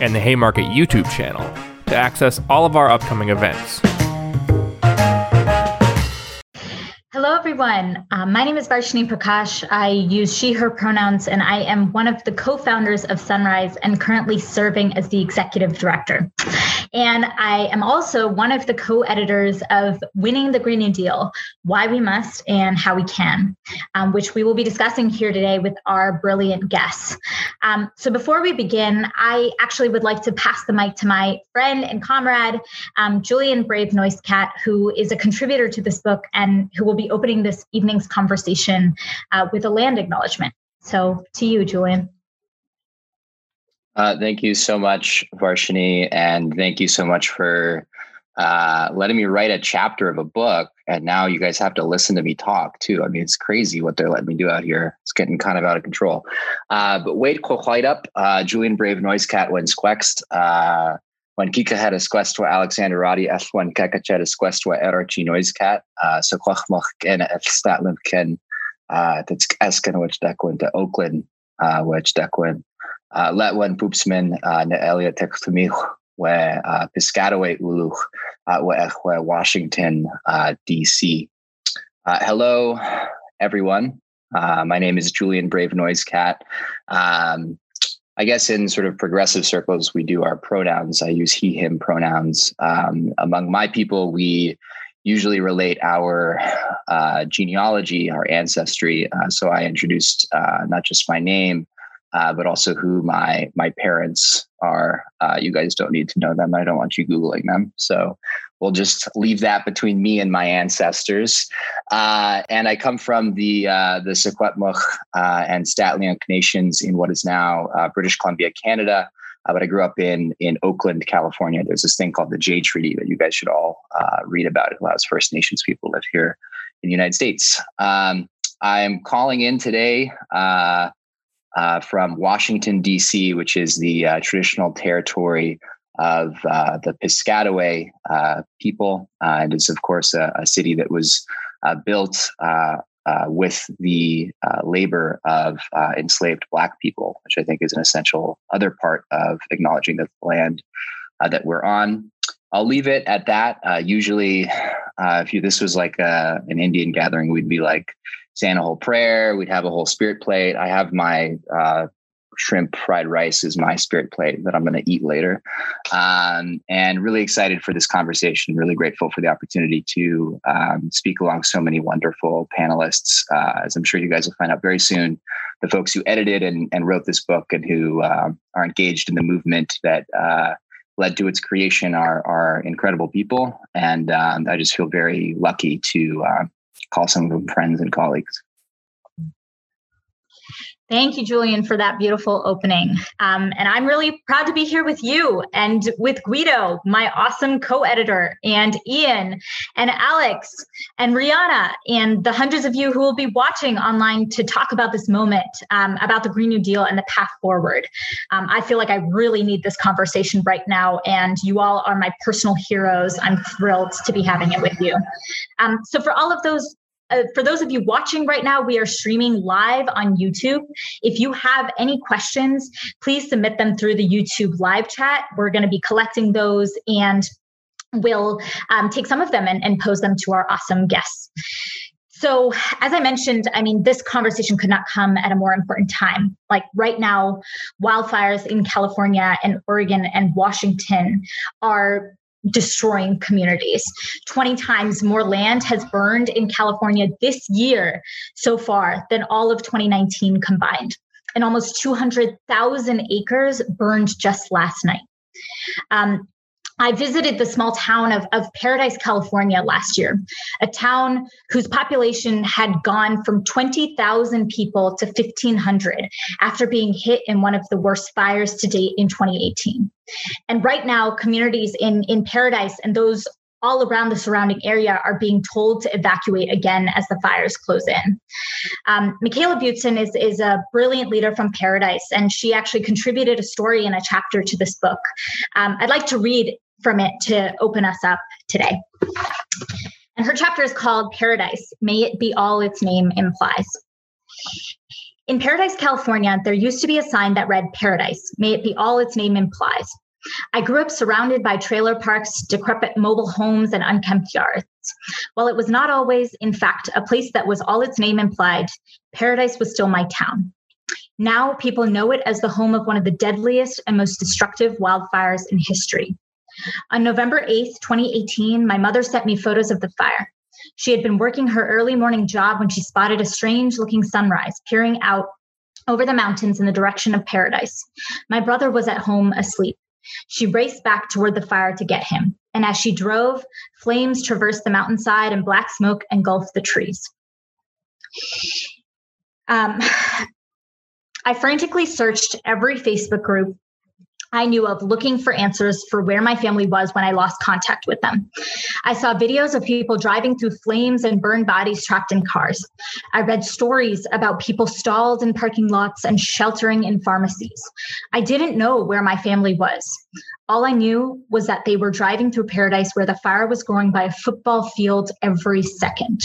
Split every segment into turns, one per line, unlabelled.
and the Haymarket YouTube channel to access all of our upcoming events.
Everyone. Um, my name is Varshini Prakash. I use she, her pronouns, and I am one of the co founders of Sunrise and currently serving as the executive director. And I am also one of the co editors of Winning the Green New Deal Why We Must and How We Can, um, which we will be discussing here today with our brilliant guests. Um, so before we begin, I actually would like to pass the mic to my friend and comrade, um, Julian Brave Noisecat, who is a contributor to this book and who will be opening this evening's conversation uh, with a land acknowledgement. So to you, Julian.
Uh, thank you so much, Varshini, and thank you so much for uh, letting me write a chapter of a book. And now you guys have to listen to me talk too. I mean, it's crazy what they're letting me do out here. It's getting kind of out of control. Uh, but wait, quite up. Uh, Julian Brave Noisecat when squext. Uh, when Kika had a squestwa Alexander Roddy F when Kakachet a squestwa Erarchi Noisecat. Uh, so Kwachmach Ken F Statlim Ken. Uh, that's Esken which Dequin to Oakland, uh, which Dequin. Uh, Letwen Poopsman uh, na Elia Tektumich where uh, Piscataway Uluch where Washington DC. hello, everyone. my name is Julian Brave Noisecat. Um, I guess in sort of progressive circles, we do our pronouns. I use he, him pronouns. Um, among my people, we usually relate our uh, genealogy, our ancestry. Uh, so I introduced uh, not just my name, uh, but also who my my parents are. Uh, you guys don't need to know them. I don't want you googling them. So we'll just leave that between me and my ancestors. Uh, and I come from the uh, the Secwepemc uh, and St'át'imc nations in what is now British Columbia, Canada. but I grew up in in Oakland, California. There's this thing called the Jay Treaty that you guys should all read about. It allows First Nations people to live here in the United States. Um, I'm calling in today uh, from Washington, D.C., which is the uh, traditional territory of uh, the Piscataway uh, people. Uh, it is, of course, a, a city that was uh, built with the labor of enslaved Black people, which I think is an essential other part of acknowledging the land that we're on. I'll leave it at that. usually, if you, this was like a, an Indian gathering, we'd be like, saying a whole prayer. We'd have a whole spirit plate. I have my uh, shrimp fried rice is my spirit plate that I'm going to eat later. Um, and really excited for this conversation. Really grateful for the opportunity to um, speak along so many wonderful panelists. Uh, as I'm sure you guys will find out very soon, the folks who edited and, and wrote this book and who uh, are engaged in the movement that uh, led to its creation are, are incredible people. And um, I just feel very lucky to uh, call some of them friends and colleagues.
Thank you, Julian, for that beautiful opening. Um, and I'm really proud to be here with you and with Guido, my awesome co editor, and Ian, and Alex, and Rhiana, and the hundreds of you who will be watching online to talk about this moment, um, about the Green New Deal and the path forward. Um, I feel like I really need this conversation right now, and you all are my personal heroes. I'm thrilled to be having it with you. Um, so, for all of those uh, for those of you watching right now, we are streaming live on YouTube. If you have any questions, please submit them through the YouTube live chat. We're going to be collecting those and we'll um, take some of them and, and pose them to our awesome guests. So, as I mentioned, I mean, this conversation could not come at a more important time. Like right now, wildfires in California and Oregon and Washington are destroying communities. 20 times more land has burned in California this year so far than all of 2019 combined. And almost 200,000 acres burned just last night. Um, I visited the small town of, of Paradise, California last year, a town whose population had gone from 20,000 people to 1,500 after being hit in one of the worst fires to date in 2018. And right now, communities in, in Paradise and those all around the surrounding area are being told to evacuate again as the fires close in. Um, Michaela Butson is, is a brilliant leader from Paradise, and she actually contributed a story in a chapter to this book. Um, I'd like to read from it to open us up today. And her chapter is called Paradise May It Be All Its Name Implies. In Paradise, California, there used to be a sign that read Paradise, may it be all its name implies. I grew up surrounded by trailer parks, decrepit mobile homes, and unkempt yards. While it was not always, in fact, a place that was all its name implied, Paradise was still my town. Now people know it as the home of one of the deadliest and most destructive wildfires in history. On November 8th, 2018, my mother sent me photos of the fire. She had been working her early morning job when she spotted a strange looking sunrise peering out over the mountains in the direction of paradise. My brother was at home asleep. She raced back toward the fire to get him. And as she drove, flames traversed the mountainside and black smoke engulfed the trees. Um, I frantically searched every Facebook group I knew of looking for answers for where my family was when I lost contact with them. I saw videos of people driving through flames and burned bodies trapped in cars. I read stories about people stalled in parking lots and sheltering in pharmacies. I didn't know where my family was. All I knew was that they were driving through paradise where the fire was growing by a football field every second.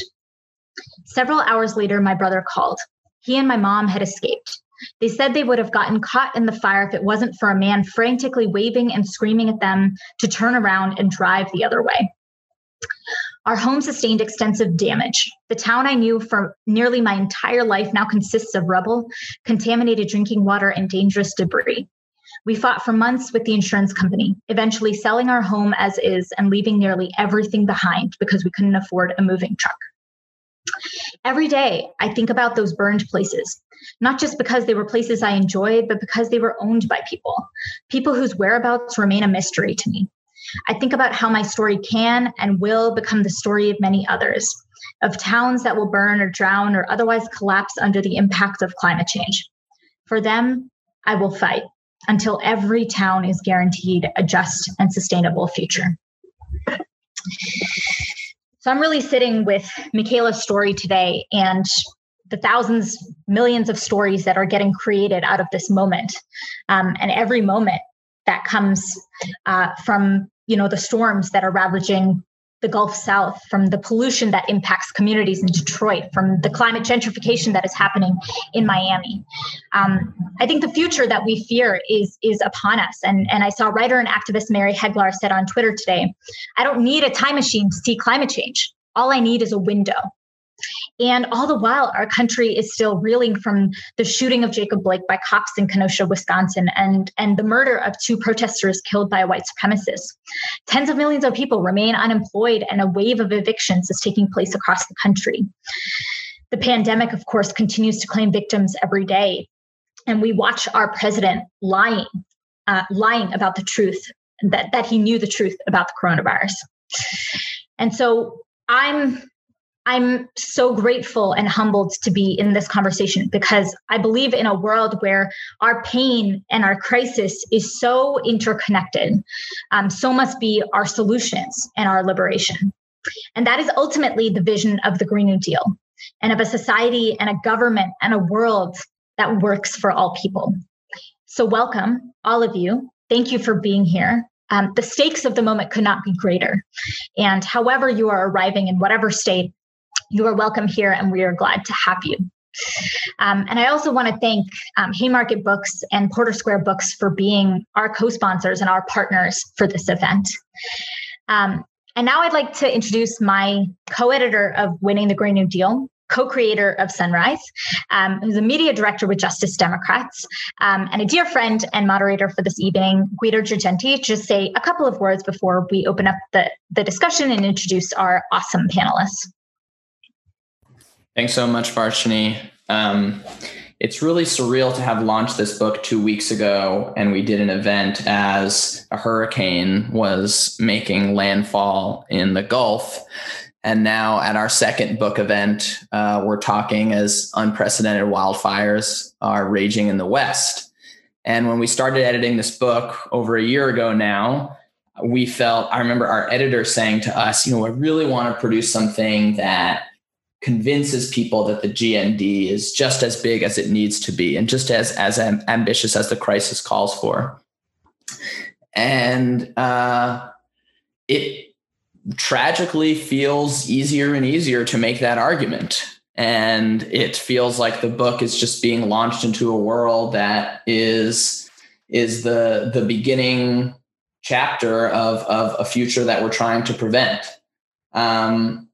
Several hours later, my brother called. He and my mom had escaped. They said they would have gotten caught in the fire if it wasn't for a man frantically waving and screaming at them to turn around and drive the other way. Our home sustained extensive damage. The town I knew for nearly my entire life now consists of rubble, contaminated drinking water, and dangerous debris. We fought for months with the insurance company, eventually selling our home as is and leaving nearly everything behind because we couldn't afford a moving truck. Every day, I think about those burned places, not just because they were places I enjoyed, but because they were owned by people, people whose whereabouts remain a mystery to me. I think about how my story can and will become the story of many others, of towns that will burn or drown or otherwise collapse under the impact of climate change. For them, I will fight until every town is guaranteed a just and sustainable future. So I'm really sitting with Michaela's story today and the thousands, millions of stories that are getting created out of this moment. Um, and every moment that comes uh, from you know the storms that are ravaging the Gulf South, from the pollution that impacts communities in Detroit, from the climate gentrification that is happening in Miami. Um, I think the future that we fear is is upon us. And, and I saw writer and activist Mary Heglar said on Twitter today, I don't need a time machine to see climate change. All I need is a window. And all the while, our country is still reeling from the shooting of Jacob Blake by cops in Kenosha, Wisconsin, and, and the murder of two protesters killed by a white supremacist. Tens of millions of people remain unemployed, and a wave of evictions is taking place across the country. The pandemic, of course, continues to claim victims every day. And we watch our president lying, uh, lying about the truth, that, that he knew the truth about the coronavirus. And so I'm I'm so grateful and humbled to be in this conversation because I believe in a world where our pain and our crisis is so interconnected. Um, so must be our solutions and our liberation. And that is ultimately the vision of the Green New Deal and of a society and a government and a world that works for all people. So, welcome, all of you. Thank you for being here. Um, the stakes of the moment could not be greater. And however you are arriving in whatever state, you are welcome here and we are glad to have you. Um, and I also want to thank um, Haymarket Books and Porter Square Books for being our co sponsors and our partners for this event. Um, and now I'd like to introduce my co editor of Winning the Green New Deal, co-creator of Sunrise, um, who's a media director with Justice Democrats, um, and a dear friend and moderator for this evening, Guido Girgenti, just say a couple of words before we open up the, the discussion and introduce our awesome panelists.
Thanks so much, Varshini. Um, it's really surreal to have launched this book two weeks ago and we did an event as a hurricane was making landfall in the Gulf. And now at our second book event, uh, we're talking as unprecedented wildfires are raging in the West. And when we started editing this book over a year ago now, we felt, I remember our editor saying to us, you know, I really want to produce something that convinces people that the GND is just as big as it needs to be and just as as ambitious as the crisis calls for. And uh, it tragically feels easier and easier to make that argument. And it feels like the book is just being launched into a world that is is the the beginning chapter of of a future that we're trying to prevent. Um,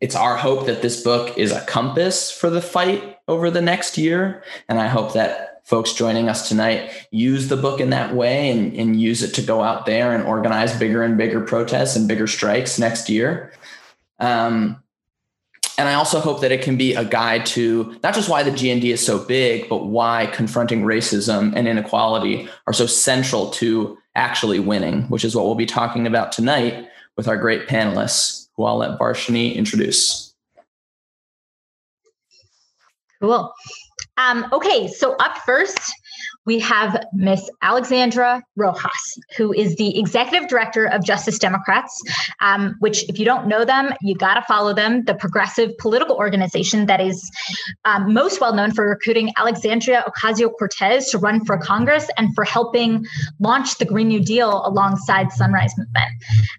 it's our hope that this book is a compass for the fight over the next year. And I hope that folks joining us tonight use the book in that way and, and use it to go out there and organize bigger and bigger protests and bigger strikes next year. Um, and I also hope that it can be a guide to not just why the GND is so big, but why confronting racism and inequality are so central to actually winning, which is what we'll be talking about tonight with our great panelists who I'll let Varshini introduce.
Cool. Um, okay, so up first, we have Miss Alexandra Rojas, who is the executive director of Justice Democrats, um, which, if you don't know them, you got to follow them, the progressive political organization that is um, most well known for recruiting Alexandria Ocasio Cortez to run for Congress and for helping launch the Green New Deal alongside Sunrise Movement.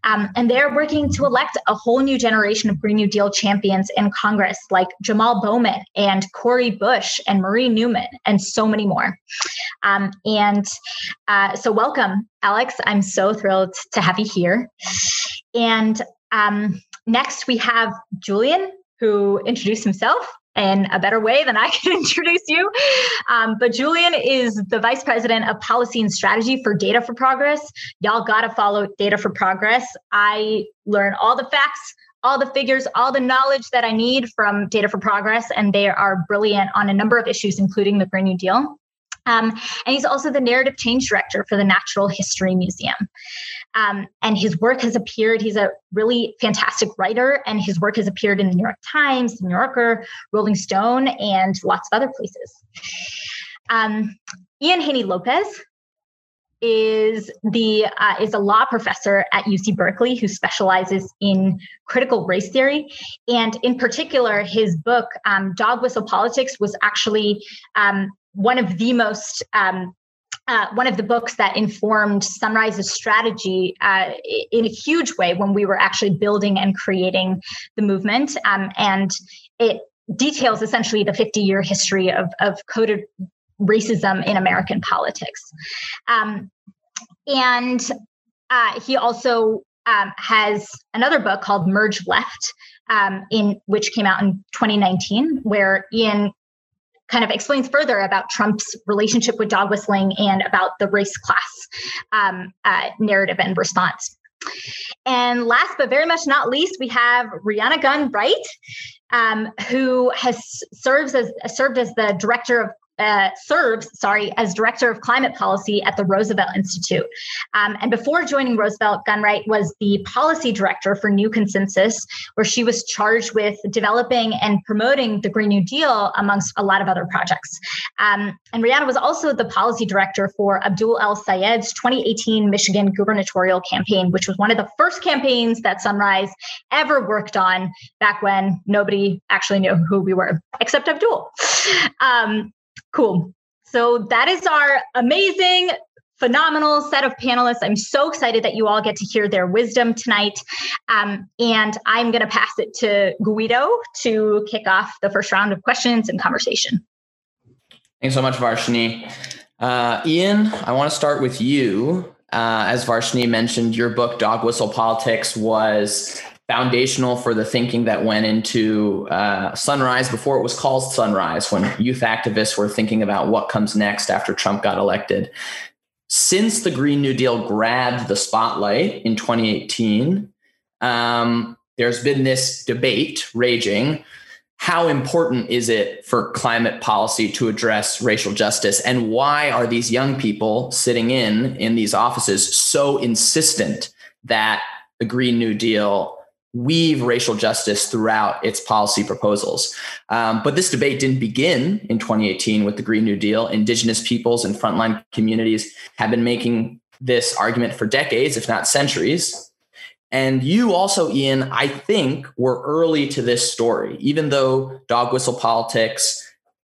Um, and they're working to elect a whole new generation of Green New Deal champions in Congress, like Jamal Bowman and Cori Bush and Marie Newman, and so many more. Um, and uh, so, welcome, Alex. I'm so thrilled to have you here. And um, next, we have Julian, who introduced himself in a better way than I can introduce you. Um, but Julian is the vice president of policy and strategy for Data for Progress. Y'all got to follow Data for Progress. I learn all the facts. All the figures, all the knowledge that I need from Data for Progress, and they are brilliant on a number of issues, including the Green New Deal. Um, and he's also the narrative change director for the Natural History Museum. Um, and his work has appeared, he's a really fantastic writer, and his work has appeared in the New York Times, the New Yorker, Rolling Stone, and lots of other places. Um, Ian Haney Lopez is the uh, is a law professor at UC Berkeley who specializes in critical race theory, and in particular, his book um, "Dog Whistle Politics" was actually um, one of the most um, uh, one of the books that informed Sunrise's strategy uh, in a huge way when we were actually building and creating the movement. Um, and it details essentially the 50 year history of, of coded racism in American politics. Um, and uh, he also um, has another book called Merge Left, um, in which came out in 2019, where Ian kind of explains further about Trump's relationship with dog whistling and about the race class um, uh, narrative and response. And last but very much not least, we have Rhiana Gunn Wright, um, who has serves as served as the director of uh, serves, sorry, as director of climate policy at the Roosevelt Institute. Um, and before joining Roosevelt, Gunn Wright was the policy director for New Consensus, where she was charged with developing and promoting the Green New Deal amongst a lot of other projects. Um, and Rhiana was also the policy director for Abdul El Sayed's 2018 Michigan gubernatorial campaign, which was one of the first campaigns that Sunrise ever worked on back when nobody actually knew who we were, except Abdul. Um, Cool. So that is our amazing, phenomenal set of panelists. I'm so excited that you all get to hear their wisdom tonight. Um, and I'm going to pass it to Guido to kick off the first round of questions and conversation.
Thanks so much, Varshini. Uh, Ian, I want to start with you. Uh, as Varshini mentioned, your book, Dog Whistle Politics, was foundational for the thinking that went into uh, Sunrise before it was called Sunrise, when youth activists were thinking about what comes next after Trump got elected. Since the Green New Deal grabbed the spotlight in 2018, um, there's been this debate raging. how important is it for climate policy to address racial justice and why are these young people sitting in in these offices so insistent that the green new deal weave racial justice throughout its policy proposals. Um, but this debate didn't begin in 2018 with the green new deal. Indigenous peoples and frontline communities have been making this argument for decades if not centuries. And you also, Ian, I think were early to this story, even though Dog Whistle Politics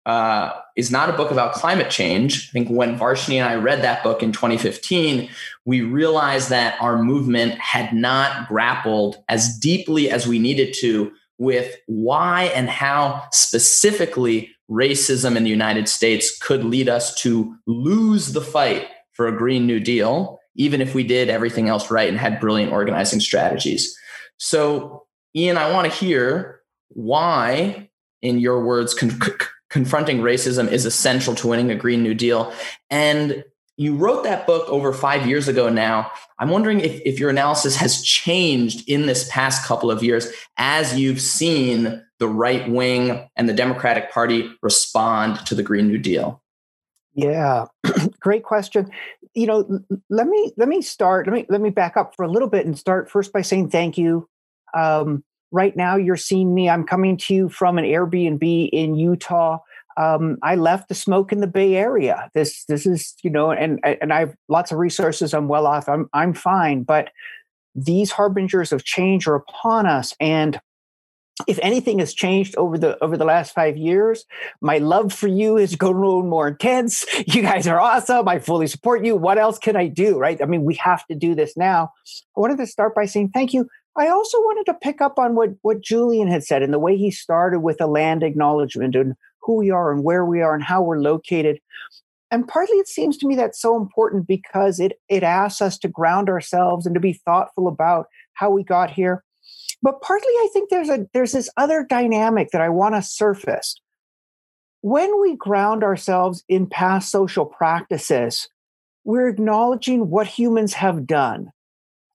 uh, is not a book about climate change. I think when Varshini and I read that book in 2015, we realized that our movement had not grappled as deeply as we needed to with why and how specifically racism in the United States could lead us to lose the fight for a Green New Deal even if we did everything else right and had brilliant organizing strategies. So, Ian, I want to hear why, in your words, con- confronting racism is essential to winning a Green New Deal. And you wrote that book over five years ago now. I'm wondering if, if your analysis has changed in this past couple of years as you've seen the right wing and the Democratic Party respond to the Green New Deal.
Yeah, great question. You know, let me let me start. Let me let me back up for a little bit and start first by saying thank you. Um, right now, you're seeing me. I'm coming to you from an Airbnb in Utah. Um, I left the smoke in the Bay Area. This this is you know, and and I have lots of resources. I'm well off. I'm I'm fine, but these harbingers of change are upon us, and if anything has changed over the over the last five years, my love for you is grown more intense. You guys are awesome. I fully support you. What else can I do? Right? I mean, we have to do this now. I wanted to start by saying thank you. I also wanted to pick up on what what Julian had said and the way he started with a land acknowledgement and who we are and where we are and how we're located. And partly it seems to me that's so important because it it asks us to ground ourselves and to be thoughtful about how we got here but partly, I think there's a there's this other dynamic that I want to surface. When we ground ourselves in past social practices, we're acknowledging what humans have done.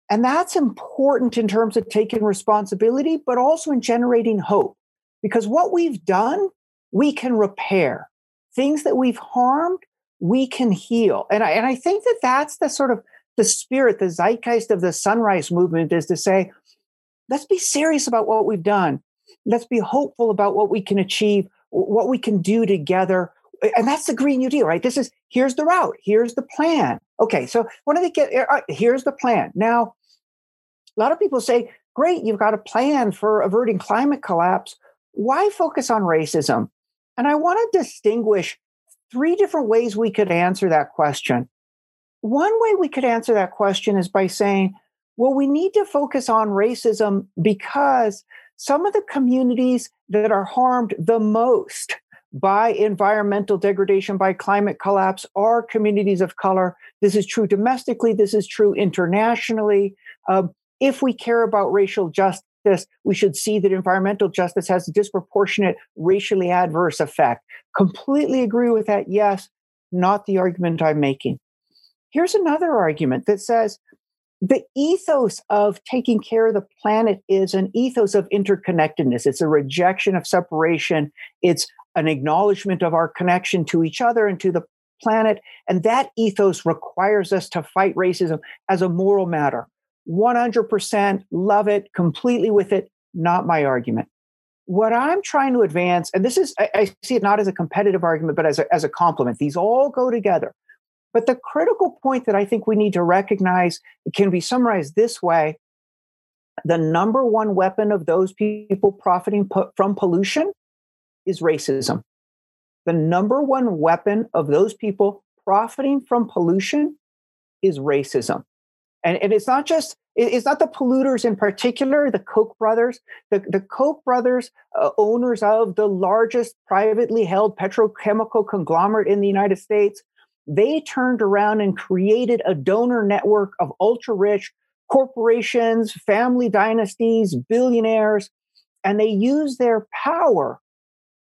And that's important in terms of taking responsibility, but also in generating hope. Because what we've done, we can repair. Things that we've harmed, we can heal. And I, and I think that that's the sort of the spirit, the zeitgeist of the sunrise movement is to say, let's be serious about what we've done. Let's be hopeful about what we can achieve, what we can do together. And that's the Green New Deal, right? This is here's the route, here's the plan. Okay, so when do they get uh, here's the plan. Now, a lot of people say, great, you've got a plan for averting climate collapse. Why focus on racism? And I want to distinguish three different ways we could answer that question. One way we could answer that question is by saying, well, we need to focus on racism because some of the communities that are harmed the most by environmental degradation, by climate collapse, are communities of color. This is true domestically, this is true internationally. Um, if we care about racial justice, we should see that environmental justice has a disproportionate racially adverse effect. Completely agree with that. Yes, not the argument I'm making. Here's another argument that says the ethos of taking care of the planet is an ethos of interconnectedness. It's a rejection of separation. It's an acknowledgement of our connection to each other and to the planet. And that ethos requires us to fight racism as a moral matter. 100% love it, completely with it, not my argument. What I'm trying to advance, and this is, I, I see it not as a competitive argument, but as a, as a complement. These all go together. But the critical point that I think we need to recognize can be summarized this way the number one weapon of those people profiting from pollution is racism. The number one weapon of those people profiting from pollution is racism. And, and it's not just it's not the polluters in particular, the Koch brothers. The, the Koch brothers, uh, owners of the largest privately held petrochemical conglomerate in the United States, they turned around and created a donor network of ultra rich corporations, family dynasties, billionaires, and they used their power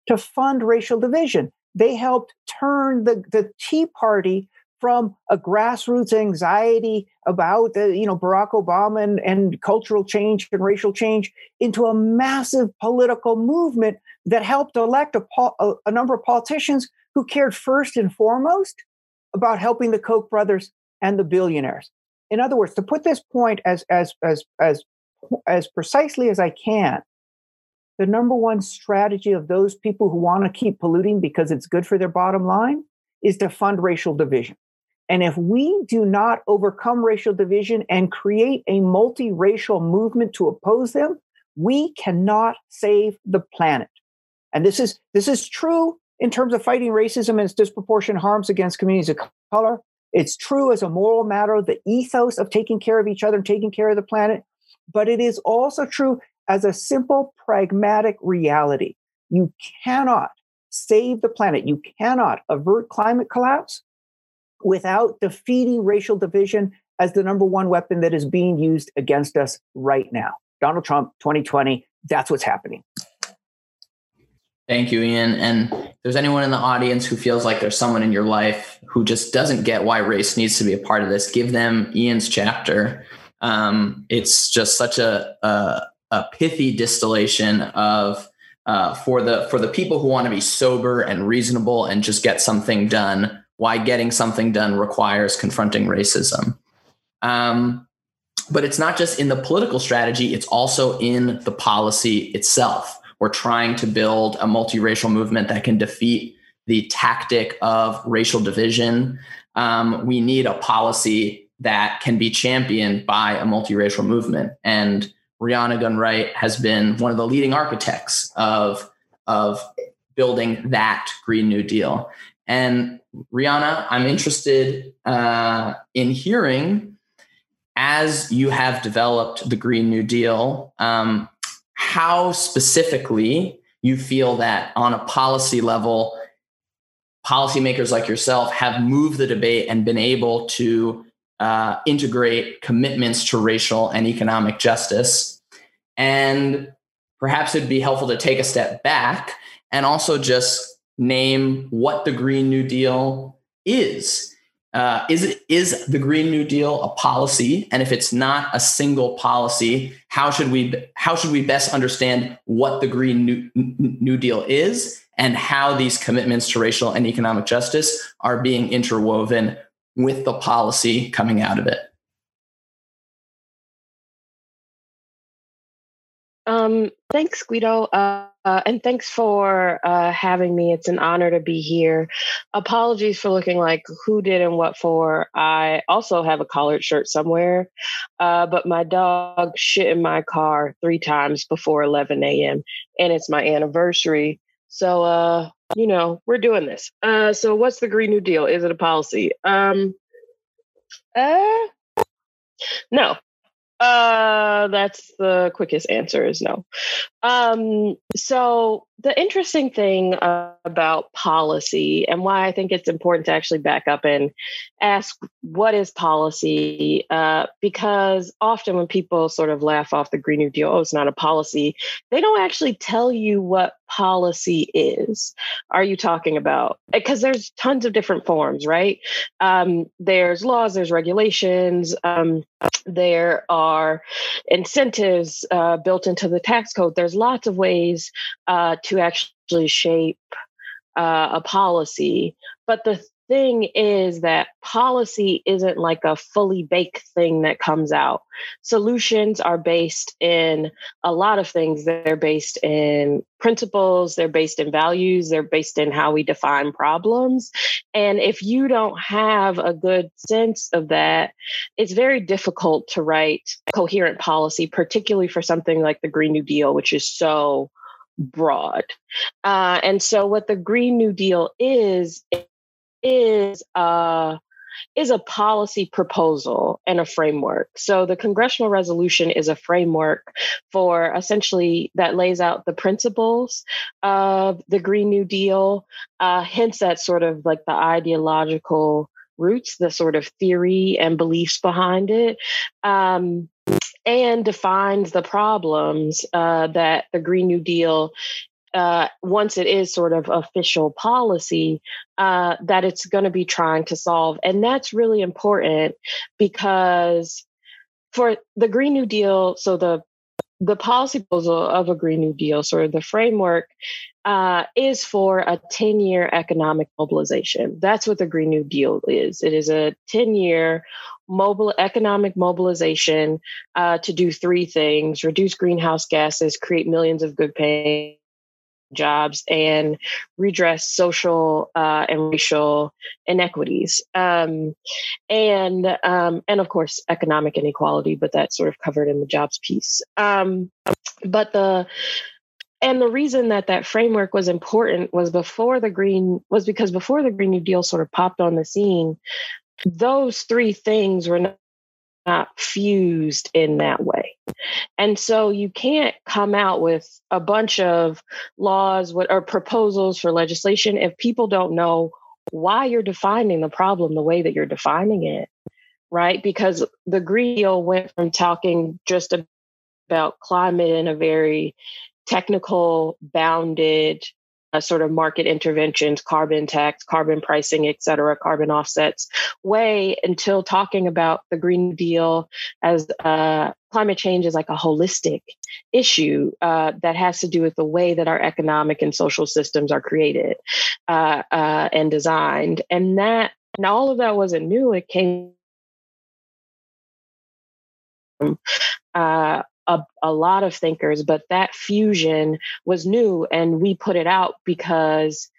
to fund racial division. They helped turn the, the Tea Party from a grassroots anxiety about you know Barack Obama and, and cultural change and racial change into a massive political movement that helped elect a, a, a number of politicians who cared first and foremost about helping the Koch brothers and the billionaires. In other words, to put this point as as as as as precisely as I can, the number one strategy of those people who want to keep polluting because it's good for their bottom line is to fund racial division. And if we do not overcome racial division and create a multiracial movement to oppose them, we cannot save the planet. And this is this is true in terms of fighting racism and its disproportionate harms against communities of color. It's true as a moral matter, the ethos of taking care of each other and taking care of the planet. But it is also true as a simple, pragmatic reality. You cannot save the planet. You cannot avert climate collapse without defeating racial division as the number one weapon that is being used against us right now. Donald Trump, 2020, that's what's happening.
Thank you, Ian. And if there's anyone in the audience who feels like there's someone in your life who just doesn't get why race needs to be a part of this, give them Ian's chapter. Um, it's just such a, a, a pithy distillation of uh, for the for the people who want to be sober and reasonable and just get something done. Why getting something done requires confronting racism. Um, but it's not just in the political strategy; it's also in the policy itself. We're trying to build a multiracial movement that can defeat the tactic of racial division. Um, we need a policy that can be championed by a multiracial movement. And Rhiana Gunn-Wright has been one of the leading architects of, of building that Green New Deal. And Rhiana, I'm interested uh, in hearing as you have developed the Green New Deal, um, how specifically you feel that on a policy level, policymakers like yourself have moved the debate and been able to uh, integrate commitments to racial and economic justice. And perhaps it'd be helpful to take a step back and also just name what the Green New Deal is. Uh, is it is the Green New Deal a policy? And if it's not a single policy, how should we how should we best understand what the Green New, New Deal is and how these commitments to racial and economic justice are being interwoven with the policy coming out of it?
Um, thanks, Guido. Uh, uh, and thanks for uh, having me. It's an honor to be here. Apologies for looking like who did and what for. I also have a collared shirt somewhere, uh, but my dog shit in my car three times before 11 a.m. and it's my anniversary. So, uh, you know, we're doing this. Uh, so, what's the Green New Deal? Is it a policy? Um, uh, no, uh, that's the quickest answer is no. Um, so the interesting thing about policy and why I think it's important to actually back up and ask what is policy, uh, because often when people sort of laugh off the Green New Deal, oh, it's not a policy, they don't actually tell you what policy is. Are you talking about? Because there's tons of different forms, right? Um, there's laws, there's regulations. Um, there are incentives uh, built into the tax code. There's lots of ways uh, to actually shape uh, a policy. But the thing is that policy isn't like a fully baked thing that comes out. Solutions are based in a lot of things. They're based in principles, they're based in values, they're based in how we define problems. And if you don't have a good sense of that, it's very difficult to write coherent policy, particularly for something like the Green New Deal, which is so broad. Uh, and so, what the Green New Deal is, is a is a policy proposal and a framework. So the congressional resolution is a framework for essentially that lays out the principles of the Green New Deal, uh, hence that sort of like the ideological roots, the sort of theory and beliefs behind it. Um, and defines the problems uh, that the Green New Deal uh, once it is sort of official policy, uh, that it's going to be trying to solve. And that's really important because for the Green New Deal, so the the policy proposal of a Green New Deal, sort of the framework, uh, is for a 10 year economic mobilization. That's what the Green New Deal is. It is a 10 year mobile economic mobilization uh, to do three things reduce greenhouse gases, create millions of good paying jobs and redress social uh, and racial inequities. Um, and um, and of course economic inequality but that's sort of covered in the jobs piece. Um, but the and the reason that that framework was important was before the green was because before the green new deal sort of popped on the scene those three things were not, not fused in that way and so you can't come out with a bunch of laws or proposals for legislation if people don't know why you're defining the problem the way that you're defining it right? Because the green deal went from talking just about climate in a very technical, bounded, sort of market interventions, carbon tax, carbon pricing, et cetera, carbon offsets way until talking about the Green Deal as uh, climate change is like a holistic issue uh, that has to do with the way that our economic and social systems are created uh, uh, and designed. And that, and all of that wasn't new. It came uh, a, a lot of thinkers, but that fusion was new and we put it out because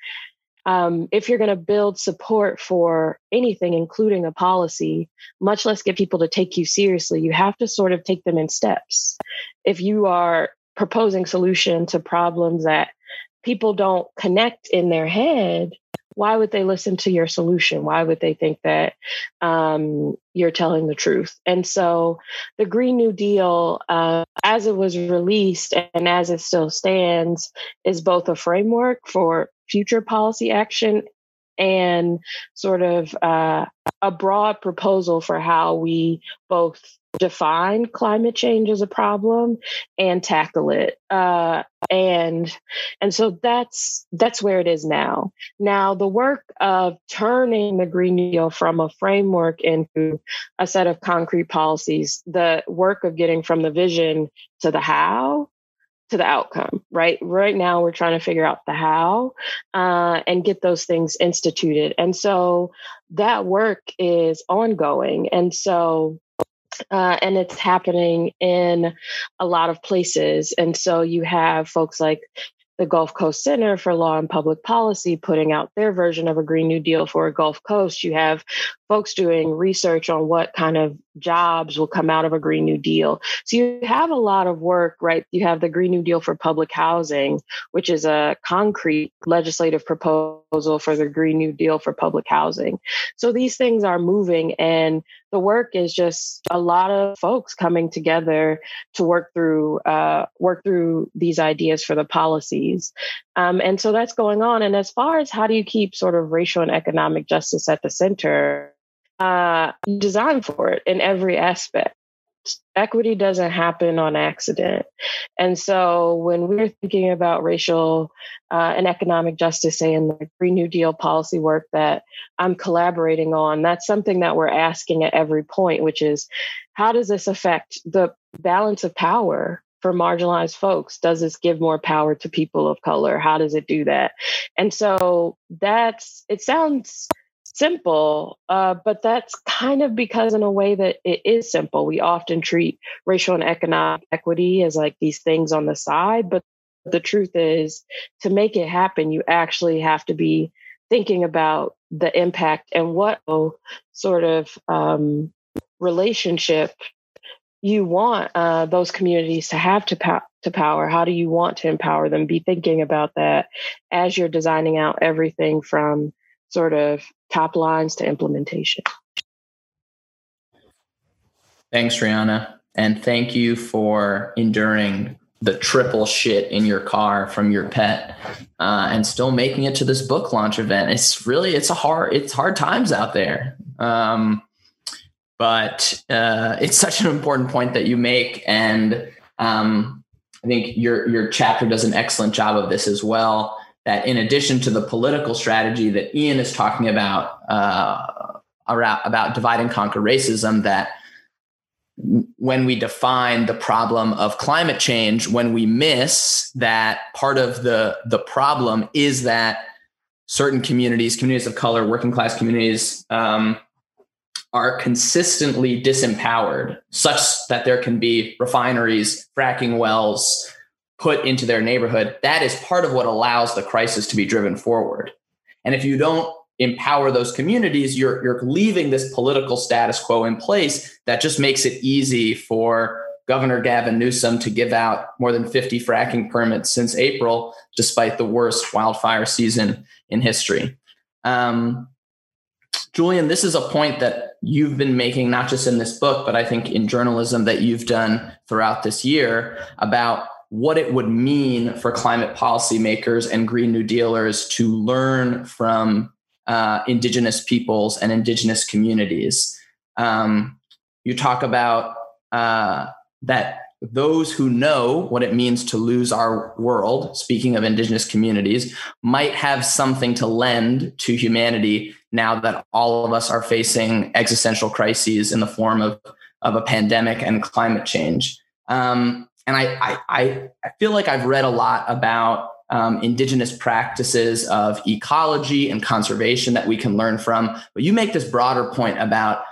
um, if you're going to build support for anything, including a policy, much less get people to take you seriously, you have to sort of take them in steps. If you are proposing solution to problems that people don't connect in their head, why would they listen to your solution? Why would they think that um, you're telling the truth? And so the Green New Deal, uh, as it was released and as it still stands, is both a framework for future policy action and sort of uh, a broad proposal for how we both define climate change as a problem and tackle it uh, and and so that's that's where it is now. Now the work of turning the green deal from a framework into a set of concrete policies the work of getting from the vision to the how to the outcome right? Right now we're trying to figure out the how uh, and get those things instituted. And so that work is ongoing. And so uh, and it's happening in a lot of places. And so you have folks like the Gulf Coast Center for Law and Public Policy putting out their version of a Green New Deal for a Gulf Coast. You have folks doing research on what kind of jobs will come out of a Green New Deal. So you have a lot of work, right? You have the Green New Deal for public housing, which is a concrete legislative proposal for the Green New Deal for public housing. So these things are moving and the work is just a lot of folks coming together to work through uh, work through these ideas for the policies um, and so that's going on and as far as how do you keep sort of racial and economic justice at the center uh, design for it in every aspect. Equity doesn't happen on accident. And so when we're thinking about racial uh, and economic justice, say in the Green New Deal policy work that I'm collaborating on, that's something that we're asking at every point, which is how does this affect the balance of power for marginalized folks? Does this give more power to people of color? How does it do that? And so that's, it sounds simple, uh, but that's kind of because, in a way, that it is simple. We often treat racial and economic equity as like these things on the side, but the truth is, to make it happen, you actually have to be thinking about the impact and what sort of um, relationship you want uh, those communities to have to, to power. How do you want to empower them? Be thinking about that as you're designing out everything from sort of top lines to implementation.
Thanks, Rhiana. And thank you for enduring the triple shit in your car from your pet uh, and still making it to this book launch event. It's really, it's a hard, it's hard times out there. Um, but uh, it's such an important point that you make. And um, I think your, your chapter does an excellent job of this as well that in addition to the political strategy that Ian is talking about, uh, around, about divide and conquer racism, that when we define the problem of climate change when we miss that part of the the problem is that certain communities communities of color working class communities um, are consistently disempowered such that there can be refineries fracking wells put into their neighborhood that is part of what allows the crisis to be driven forward and if you don't empower those communities, you're you're leaving this political status quo in place that just makes it easy for Governor Gavin Newsom to give out more than 50 fracking permits since April, despite the worst wildfire season in history. Um, Julian, this is a point that you've been making, not just in this book, but I think in journalism that you've done throughout this year about what it would mean for climate policymakers and Green New Dealers to learn from uh, indigenous peoples and indigenous communities. Um, you talk about uh, that those who know what it means to lose our world, speaking of indigenous communities, might have something to lend to humanity now that all of us are facing existential crises in the form of, of a pandemic and climate change. Um, and I, I, I feel like I've read a lot about um, indigenous practices of ecology and conservation that we can learn from. But you make this broader point about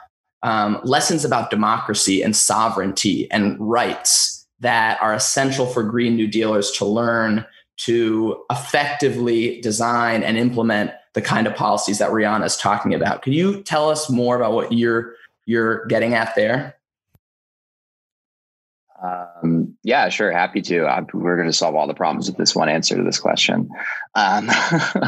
um, lessons about democracy and sovereignty and rights that are essential for Green New Dealers to learn to effectively design and implement the kind of policies that Rhiana is talking about. Can you tell us more about what you're you're getting at there?
Um, yeah, sure. Happy to. I, we're going to solve all the problems with this one answer to this question. Um,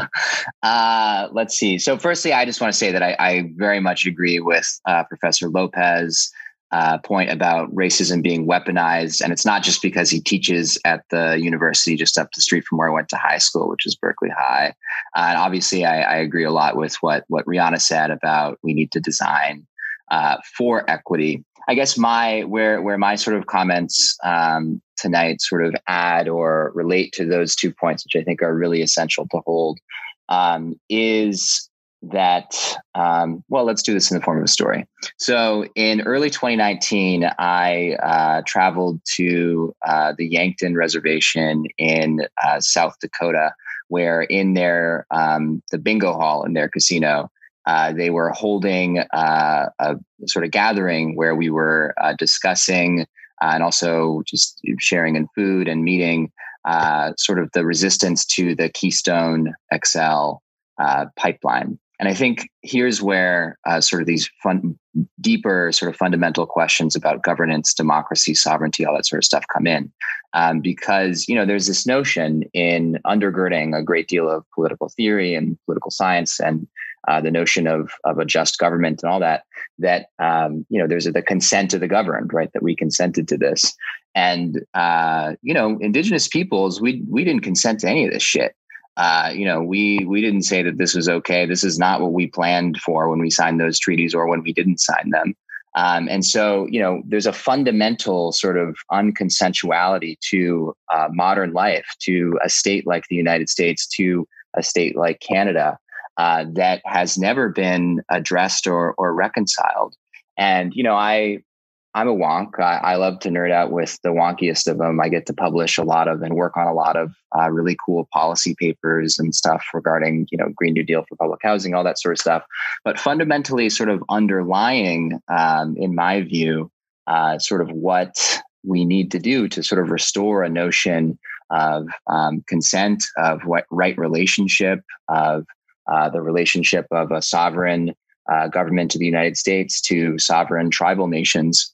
uh, let's see. So, firstly, I just want to say that I, I very much agree with uh, Professor Lopez. Uh, point about racism being weaponized, and it's not just because he teaches at the university just up the street from where I went to high school, which is Berkeley High. Uh, and obviously, I, I, agree a lot with what what Rhiana said about we need to design uh, for equity I guess my where where my sort of comments um, tonight sort of add or relate to those two points, which I think are really essential to hold, um, is that um, well, let's do this in the form of a story. So in early 2019, I uh, traveled to uh, the Yankton Reservation in uh, South Dakota, where in their um, the bingo hall in their casino uh, they were holding uh, a sort of gathering where we were uh, discussing uh, and also just sharing in food and meeting uh, sort of the resistance to the Keystone XL pipeline. And I think here's where sort of these fun, deeper, sort of fundamental questions about governance, democracy, sovereignty, all that sort of stuff come in, um, because you know there's this notion in undergirding a great deal of political theory and political science and uh, the notion of of a just government and all that that um, you know there's a, the consent of the governed right that we consented to this. And uh, you know indigenous peoples we we didn't consent to any of this shit. Uh, you know we we didn't say that this was okay. This is not what we planned for when we signed those treaties or when we didn't sign them. Um, and so, you know, there's a fundamental sort of unconsensuality to uh, modern life, to a state like the United States, to a state like Canada, uh, that has never been addressed or or reconciled. And you know, I I'm a wonk. I, I, love to nerd out with the wonkiest of them. I get to publish a lot of and work on a lot of uh, really cool policy papers and stuff regarding, you know, Green New Deal for public housing, all that sort of stuff. But fundamentally, sort of underlying, um, in my view, uh, sort of what we need to do to sort of restore a notion of um, consent, of what right relationship, of uh, the relationship of a sovereign uh, government to the United States to sovereign tribal nations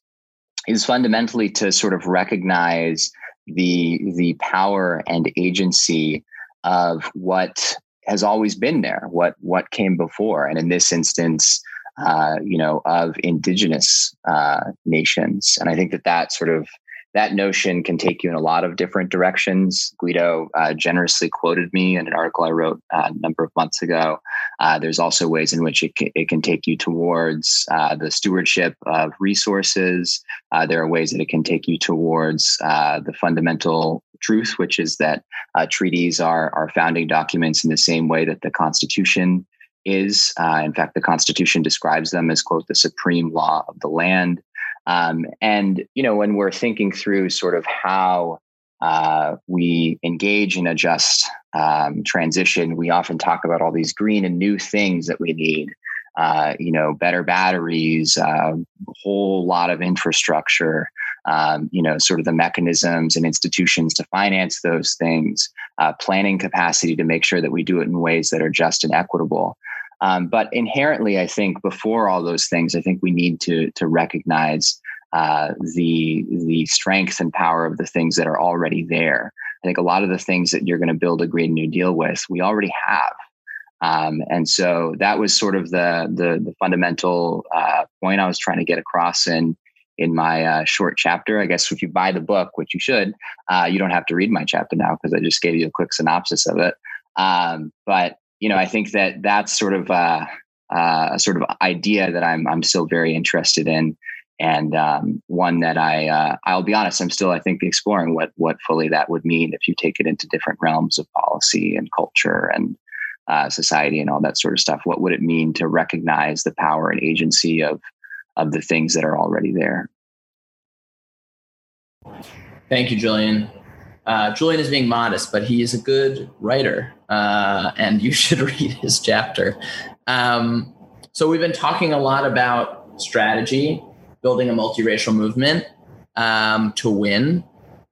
is fundamentally to sort of recognize the the power and agency of what has always been there, what what came before, and in this instance, uh, you know, of indigenous uh, nations. And I think that that sort of that notion can take you in a lot of different directions. Guido uh, generously quoted me in an article I wrote uh, a number of months ago. Uh, there's also ways in which it can, it can take you towards uh, the stewardship of resources. Uh, there are ways that it can take you towards uh, the fundamental truth, which is that treaties are, are founding documents in the same way that the Constitution is. in fact, the Constitution describes them as, quote, the supreme law of the land. Um, and you know, when we're thinking through sort of how uh, we engage in a just um, transition, we often talk about all these green and new things that we need. Uh, you know, better batteries, a whole lot of infrastructure, um, you know, sort of the mechanisms and institutions to finance those things, uh, planning capacity to make sure that we do it in ways that are just and equitable. Um, but inherently, I think before all those things, I think we need to to recognize uh, the the strength and power of the things that are already there. I think a lot of the things that you're going to build a Green New Deal with, we already have. Um, and so that was sort of the the, the fundamental uh, point I was trying to get across in in my uh, short chapter. I guess if you buy the book, which you should, uh, you don't have to read my chapter now because I just gave you a quick synopsis of it. Um, but you know, I think that that's sort of uh, uh, a sort of idea that I'm I'm still very interested in, and um, one that I uh, I'll be honest, I'm still I think exploring what what fully that would mean if you take it into different realms of policy and culture and uh, society and all that sort of stuff. What would it mean to recognize the power and agency of of the things that are already there?
Thank you, Julian. Uh, Julian is being modest, but he is a good writer, uh, and you should read his chapter. Um, so we've been talking a lot about strategy, building a multiracial movement um, to win,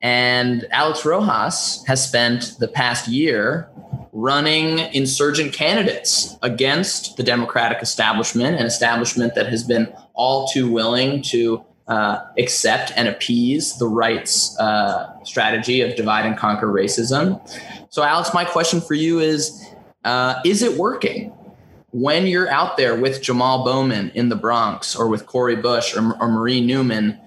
and Alex Rojas has spent the past year running insurgent candidates against the Democratic establishment, an establishment that has been all too willing to uh, accept and appease the right's uh, strategy of divide and conquer racism. So, Alex, my question for you is uh, Is it working? When you're out there with Jamal Bowman in the Bronx or with Cori Bush or, or Marie Newman,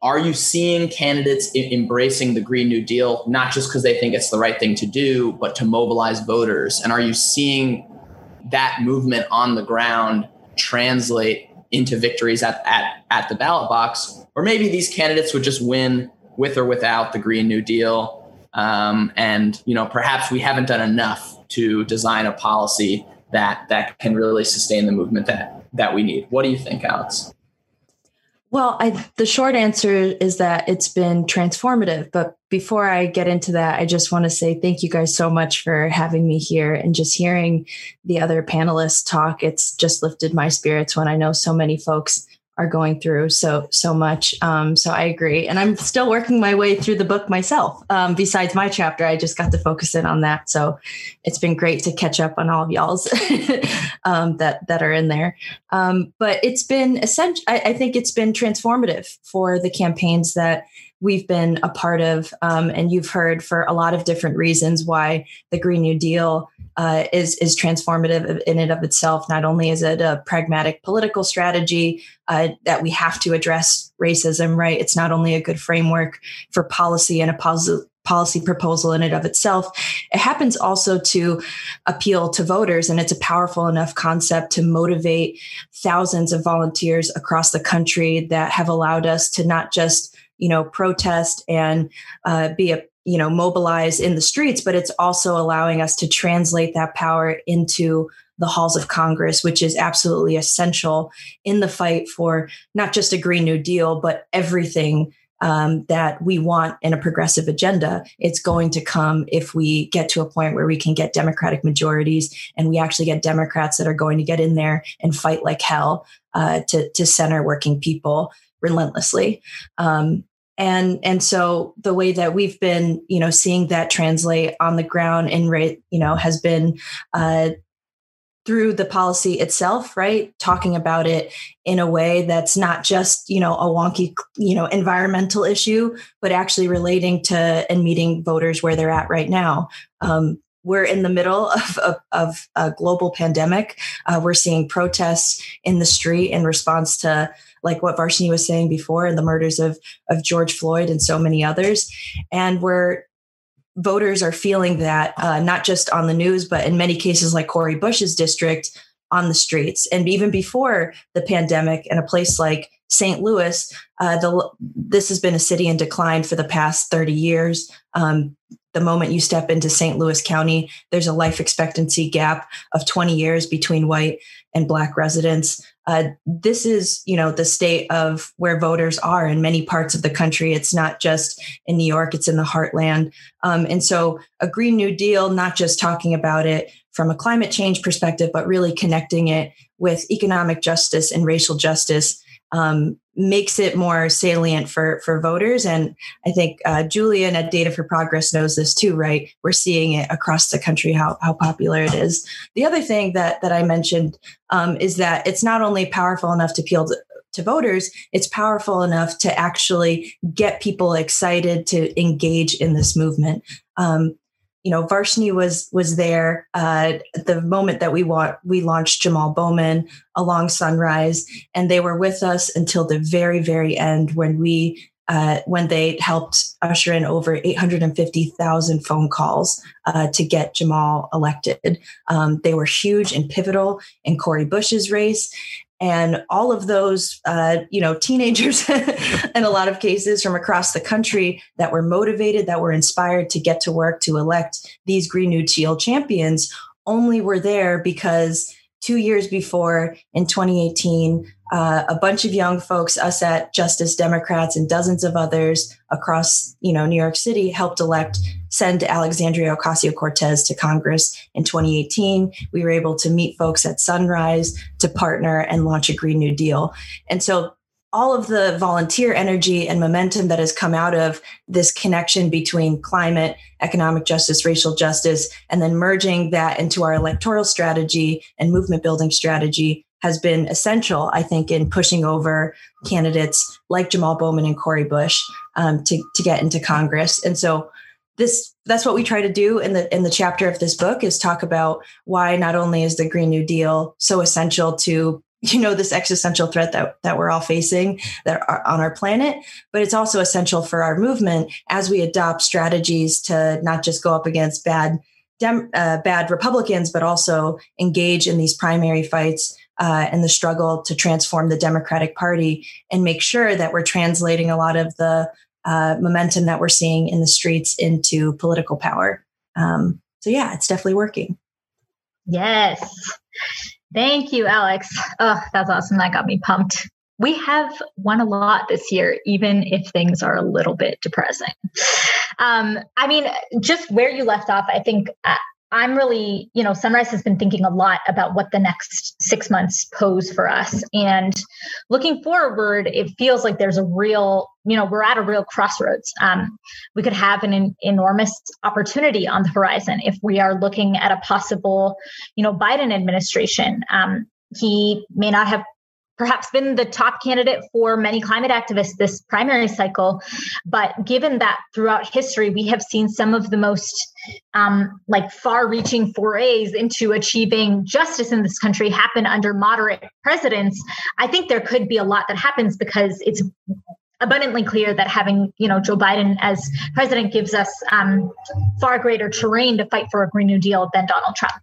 are you seeing candidates embracing the Green New Deal, not just because they think it's the right thing to do, but to mobilize voters? And are you seeing that movement on the ground translate into victories at, at, at the ballot box? Or maybe these candidates would just win with or without the Green New Deal. Um, and, you know, perhaps we haven't done enough to design a policy that that can really sustain the movement that that we need. What do you think, Alex?
Well, I, the short answer is that it's been transformative. But before I get into that, I just want to say thank you guys so much for having me here and just hearing the other panelists talk. It's just lifted my spirits when I know so many folks are going through so so much. Um, so I agree, and I'm still working my way through the book myself. Um, besides my chapter, I just got to focus in on that. So it's been great to catch up on all of y'all's um, that that are in there. Um, but it's been essential. I, I think it's been transformative for the campaigns that we've been a part of. Um, and you've heard for a lot of different reasons why the Green New Deal uh, is is transformative in and of itself. Not only is it a pragmatic political strategy uh, that we have to address racism, right? It's not only a good framework for policy and a positive policy proposal in and of itself. It happens also to appeal to voters, and it's a powerful enough concept to motivate thousands of volunteers across the country that have allowed us to not just you know protest and uh, be a you know mobilize in the streets but it's also allowing us to translate that power into the halls of congress which is absolutely essential in the fight for not just a green new deal but everything um, that we want in a progressive agenda. It's going to come if we get to a point where we can get democratic majorities and we actually get democrats that are going to get in there and fight like hell uh, to, to center working people relentlessly. Um, and and so the way that we've been you know seeing that translate on the ground in rate you know has been uh, through the policy itself right? Talking about it in a way that's not just you know a wonky you know environmental issue but actually relating to and meeting voters where they're at right now. Um, we're in the middle of, of, of a global pandemic. Uh, we're seeing protests in the street in response to like what Varshini was saying before, and the murders of of George Floyd and so many others, and where voters are feeling that uh, not just on the news, but in many cases, like Cori Bush's district, on the streets. And even before the pandemic, in a place like St. Louis, uh, the, this has been a city in decline for the past 30 years. Um, the moment you step into St. Louis County, there's a life expectancy gap of 20 years between white and black residents. Uh, this is you know the state of where voters are in many parts of the country. It's not just in new york it's in the heartland. Um, and so a green new deal not just talking about it from a climate change perspective but really connecting it with economic justice and racial justice um, makes it more salient for for voters. And I think uh, Julian at Data for Progress knows this too, right? We're seeing it across the country how how popular it is. The other thing that that I mentioned um, is that it's not only powerful enough to appeal to, to voters, it's powerful enough to actually get people excited to engage in this movement. Um, you know, Varshini was was there uh, at the moment that we wa- we launched Jamal Bowman along Sunrise, and they were with us until the very very end when we uh, when they helped usher in over 850,000 phone calls uh, to get Jamal elected. Um, they were huge and pivotal in Cori Bush's race and all of those uh, you know teenagers in a lot of cases from across the country that were motivated that were inspired to get to work to elect these green new deal champions only were there because two years before in 2018 uh, a bunch of young folks, us at Justice Democrats and dozens of others across, you know, New York City helped elect, send Alexandria Ocasio-Cortez to Congress in 2018. We were able to meet folks at Sunrise to partner and launch a Green New Deal. And so all of the volunteer energy and momentum that has come out of this connection between climate, economic justice, racial justice, and then merging that into our electoral strategy and movement building strategy has been essential, I think, in pushing over candidates like Jamal Bowman and Cori Bush um, to to get into Congress. And so this that's what we try to do in the in the chapter of this book is talk about why not only is the Green New Deal so essential to you know this existential threat that that we're all facing that are on our planet but it's also essential for our movement as we adopt strategies to not just go up against bad Dem, uh, bad Republicans, but also engage in these primary fights uh, and the struggle to transform the Democratic Party and make sure that we're translating a lot of the uh, momentum that we're seeing in the streets into political power. Um, so, yeah, it's definitely working.
Yes. Thank you, Alex. Oh, that's awesome. That got me pumped. We have won a lot this year, even if things are a little bit depressing. Um, I mean, just where you left off, I think uh, I'm really, you know, Sunrise has been thinking a lot about what the next six months pose for us. And looking forward, it feels like there's a real, you know, we're at a real crossroads. Um, we could have an, an enormous opportunity on the horizon if we are looking at a possible, you know, Biden administration. Um, he may not have perhaps been the top candidate for many climate activists this primary cycle. But given that throughout history, we have seen some of the most um, like far reaching forays into achieving justice in this country happen under moderate presidents, I think there could be a lot that happens because it's abundantly clear that having you know Joe Biden as president gives us um, far greater terrain to fight for a Green New Deal than Donald Trump.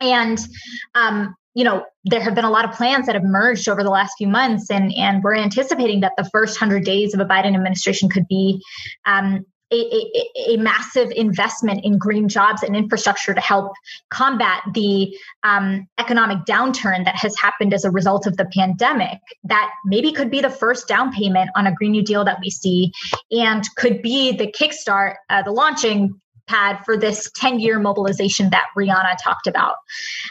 And um, you know, there have been a lot of plans that have merged over the last few months, and and we're anticipating that the first hundred days of a Biden administration could be um, a, a, a, massive investment in green jobs and infrastructure to help combat the um, economic downturn that has happened as a result of the pandemic. That maybe could be the first down payment on a Green New Deal that we see, and could be the kickstart, uh, the launching pad for this 10 year mobilization that Rhiana talked about.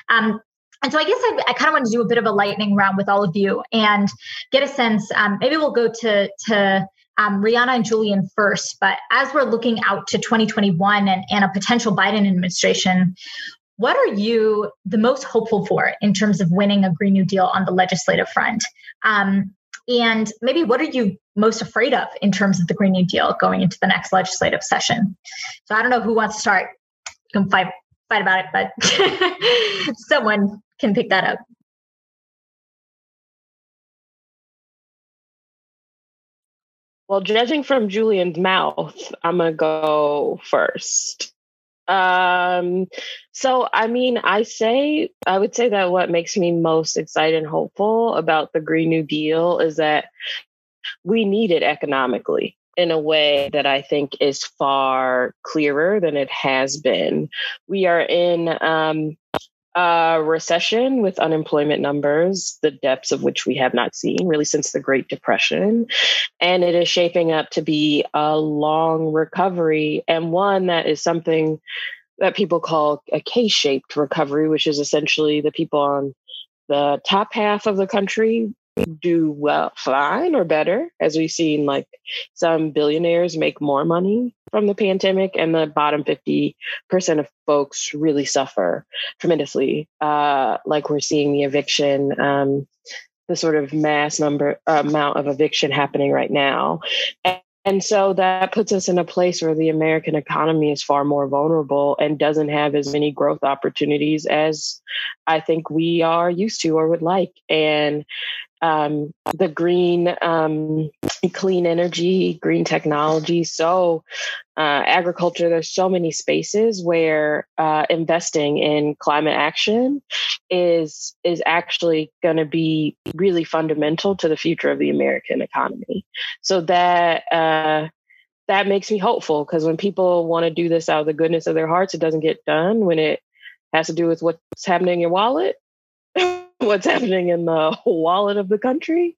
Um, and so I guess I, I kind of want to do a bit of a lightning round with all of you and get a sense. Um, maybe we'll go to to um, Rhiana and Julian first, but as we're looking out to 2021 and, and a potential Biden administration, what are you the most hopeful for in terms of winning a Green New Deal on the legislative front? Um, and maybe what are you most afraid of in terms of the Green New Deal going into the next legislative session? So I don't know who wants to start. You can fight fight about it, but someone can pick that up.
Well, judging from Julian's mouth, I'm gonna go first. Um, so I mean, I say I would say that what makes me most excited and hopeful about the Green New Deal is that we need it economically in a way that I think is far clearer than it has been. We are in um, uh, recession with unemployment numbers, the depths of which we have not seen really since the Great Depression. And it is shaping up to be a long recovery and one that is something that people call a K shaped recovery, which is essentially the people on the top half of the country do well fine or better as we've seen like some billionaires make more money from the pandemic and the bottom 50% of folks really suffer tremendously uh, like we're seeing the eviction um, the sort of mass number uh, amount of eviction happening right now and, and so that puts us in a place where the American economy is far more vulnerable and doesn't have as many growth opportunities as I think we are used to or would like. And um, the green, um, clean energy, green technology. So, uh, agriculture, there's so many spaces where uh, investing in climate action is is actually going to be really fundamental to the future of the American economy. So that uh, that makes me hopeful because when people want to do this out of the goodness of their hearts, it doesn't get done. When it has to do with what's happening in your wallet, what's happening in the wallet of the country,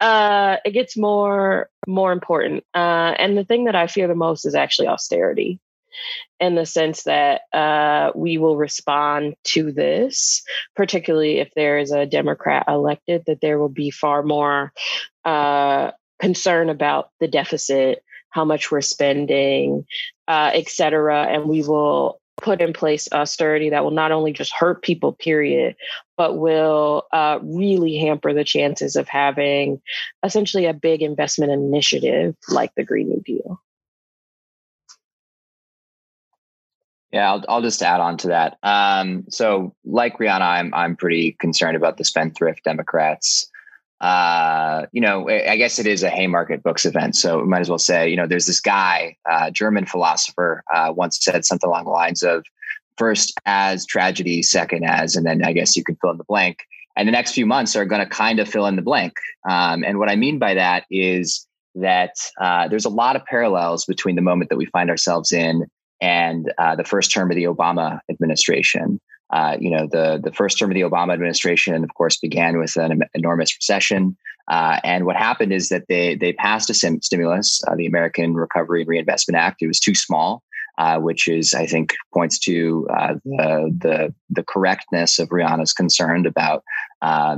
uh, it gets more more important. Uh, and the thing that I fear the most is actually austerity, in the sense that uh, we will respond to this, particularly if there is a Democrat elected, that there will be far more uh, concern about the deficit, how much we're spending, uh, et cetera, and we will put in place austerity that will not only just hurt people, period, but will uh, really hamper the chances of having essentially a big investment initiative like the Green New Deal.
Yeah, I'll, I'll just add on to that. Um, so, like Rhiana, I'm I'm pretty concerned about the spendthrift Democrats uh, you know, I guess it is a Haymarket Books event, so we might as well say, you know, there's this guy, uh, German philosopher, uh, once said something along the lines of first as tragedy, second as, and then I guess you can fill in the blank. And the next few months are going to kind of fill in the blank. Um, and what I mean by that is that uh, there's a lot of parallels between the moment that we find ourselves in and uh, the first term of the Obama administration. Uh, you know, the the first term of the Obama administration, of course, began with an enormous recession. Uh, and what happened is that they they passed a sim- stimulus, uh, the American Recovery and Reinvestment Act. It was too small, uh, which is, I think, points to uh, the the the correctness of Rhiana's concern about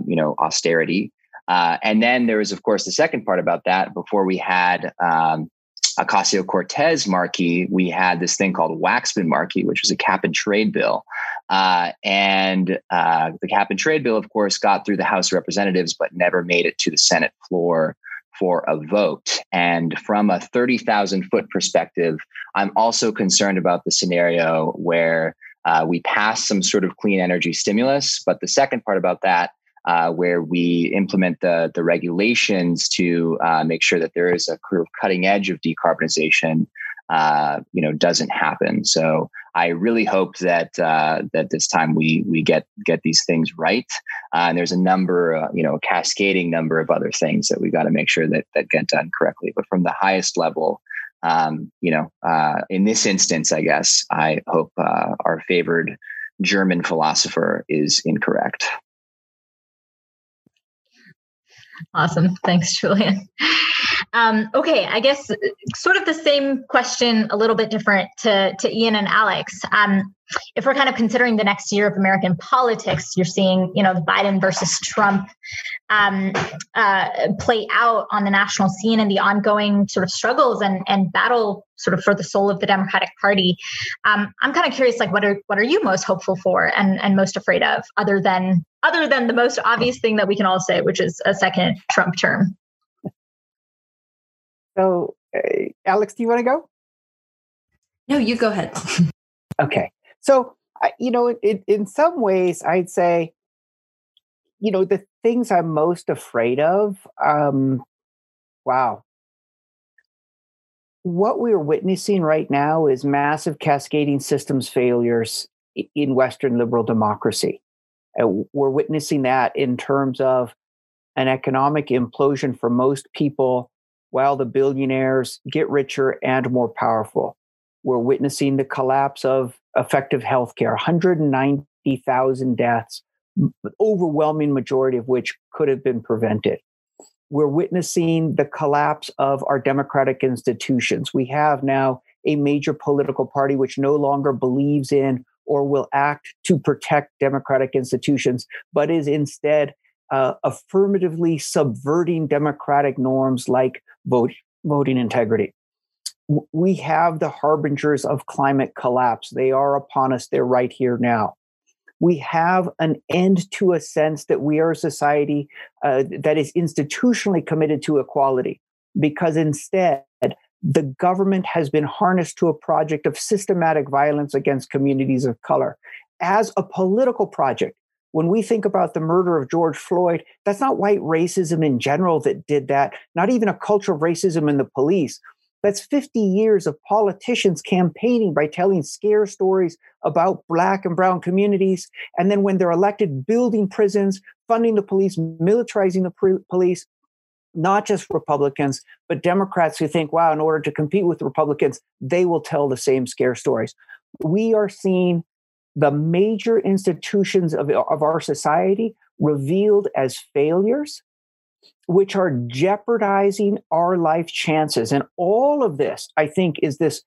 you know austerity. and then there was, of course, the second part about that. Before we had um, Ocasio Cortez Markey, we had this thing called Waxman Markey, which was a cap and trade bill. Uh, and uh, the cap and trade bill, of course, got through the House of Representatives, but never made it to the Senate floor for a vote. And from a 30,000 foot perspective, I'm also concerned about the scenario where uh, we pass some sort of clean energy stimulus. But the second part about that uh, where we implement the, the regulations to uh, make sure that there is a cutting edge of decarbonization, uh, you know, doesn't happen. So I really hope that uh, that this time we we get get these things right. Uh, and there's a number, uh, you know, a cascading number of other things that we got to make sure that that get done correctly. But from the highest level, um, you know, in this instance, I guess I hope our favored German philosopher is incorrect.
Awesome. Thanks, Julian. Um, okay, I guess sort of the same question, a little bit different to, to Ian and Alex. Um, if we're kind of considering the next year of American politics, you're seeing, you know, the Biden versus Trump um, uh, play out on the national scene and the ongoing sort of struggles and, and battle sort of for the soul of the Democratic Party. Um, I'm kind of curious, like, what are what are you most hopeful for and and most afraid of, other than other than the most obvious thing that we can all say, which is a second Trump term.
So, uh, Alex, do you want to go?
No, you go ahead.
okay. So, you know, in some ways, I'd say, you know, the things I'm most afraid of, um, wow. What we're witnessing right now is massive cascading systems failures in Western liberal democracy. And we're witnessing that in terms of an economic implosion for most people while the billionaires get richer and more powerful. We're witnessing the collapse of effective healthcare. 190 50,000 deaths, overwhelming majority of which could have been prevented. We're witnessing the collapse of our democratic institutions. We have now a major political party which no longer believes in or will act to protect democratic institutions, but is instead uh, affirmatively subverting democratic norms like vote, voting integrity. We have the harbingers of climate collapse. They are upon us. They're right here now. We have an end to a sense that we are a society uh, that is institutionally committed to equality, because instead, the government has been harnessed to a project of systematic violence against communities of color as a political project. When we think about the murder of George Floyd, that's not white racism in general that did that, not even a culture of racism in the police. That's 50 years of politicians campaigning by telling scare stories about Black and Brown communities. And then when they're elected, building prisons, funding the police, militarizing the police, not just Republicans, but Democrats who think, wow, in order to compete with Republicans, they will tell the same scare stories. We are seeing the major institutions of, of our society revealed as failures, which are jeopardizing our life chances. And all of this, I think, is this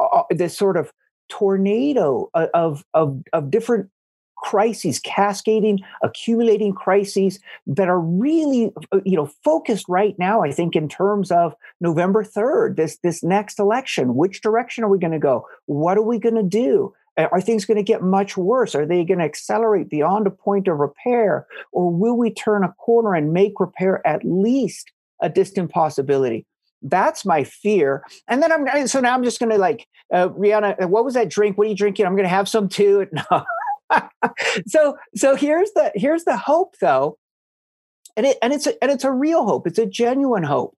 uh, uh this sort of tornado of, of, of different crises cascading accumulating crises that are really uh, you know focused right now i think in terms of november 3rd this this next election. Which direction are we going to go? What are we going to do are things going to get much worse? Are they going to accelerate beyond a point of repair? Or will we turn a corner and make repair at least a distant possibility? That's my fear. And then i'm so now i'm just going to like uh, rhiana what was that drink? What are you drinking? I'm going to have some too. So so here's the here's the hope though. And it and it's a, and it's a real hope. It's a genuine hope.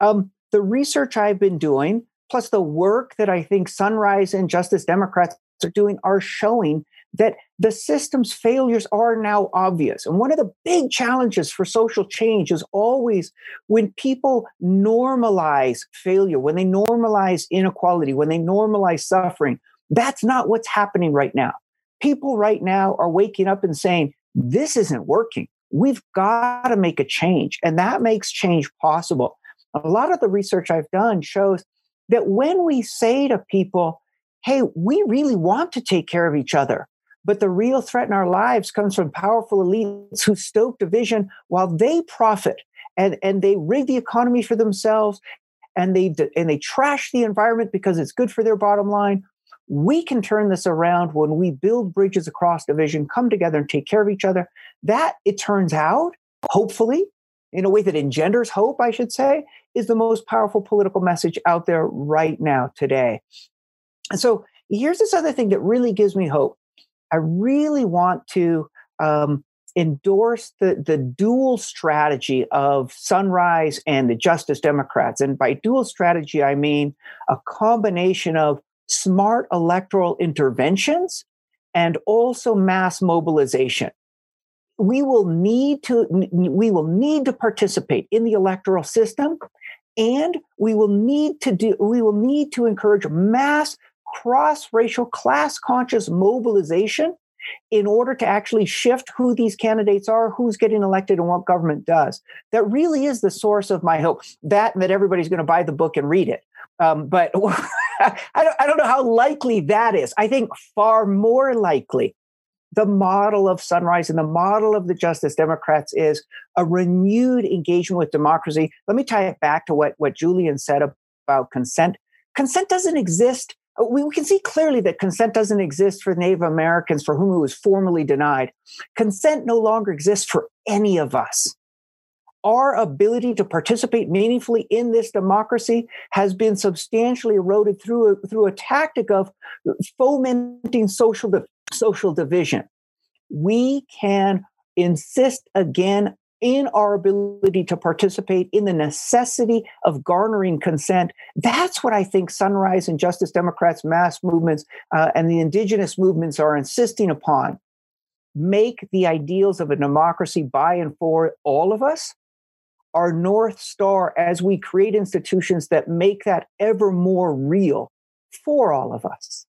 Um, the research i've been doing plus the work that i think sunrise and justice democrats are doing are showing that the system's failures are now obvious. And one of the big challenges for social change is always when people normalize failure, when they normalize inequality, when they normalize suffering. That's not what's happening right now people right now are waking up and saying, this isn't working. We've got to make a change. And that makes change possible. A lot of the research I've done shows that when we say to people, hey, we really want to take care of each other, but the real threat in our lives comes from powerful elites who stoke division while they profit and, and they rig the economy for themselves and they and they trash the environment because it's good for their bottom line we can turn this around when we build bridges across division, come together and take care of each other. That, it turns out, hopefully, in a way that engenders hope, I should say, is the most powerful political message out there right now today. And so here's this other thing that really gives me hope. I really want to um, endorse the, the dual strategy of Sunrise and the Justice Democrats. And by dual strategy, I mean a combination of smart electoral interventions and also mass mobilization we will need to we will need to participate in the electoral system and we will need to do we will need to encourage mass cross racial class conscious mobilization in order to actually shift who these candidates are who's getting elected and what government does that really is the source of my hope that that everybody's going to buy the book and read it um, but I, don't, I don't know how likely that is. I think far more likely the model of Sunrise and the model of the Justice Democrats is a renewed engagement with democracy. Let me tie it back to what, what Julian said about consent. Consent doesn't exist. Uh, we, we can see clearly that consent doesn't exist for Native Americans for whom it was formally denied. Consent no longer exists for any of us our ability to participate meaningfully in this democracy has been substantially eroded through a, through a tactic of fomenting social social division. We can insist again in our ability to participate in the necessity of garnering consent. That's what I think Sunrise and Justice Democrats, mass movements, uh, and the indigenous movements are insisting upon. Make the ideals of a democracy by and for all of us our North Star as we create institutions that make that ever more real for all of us.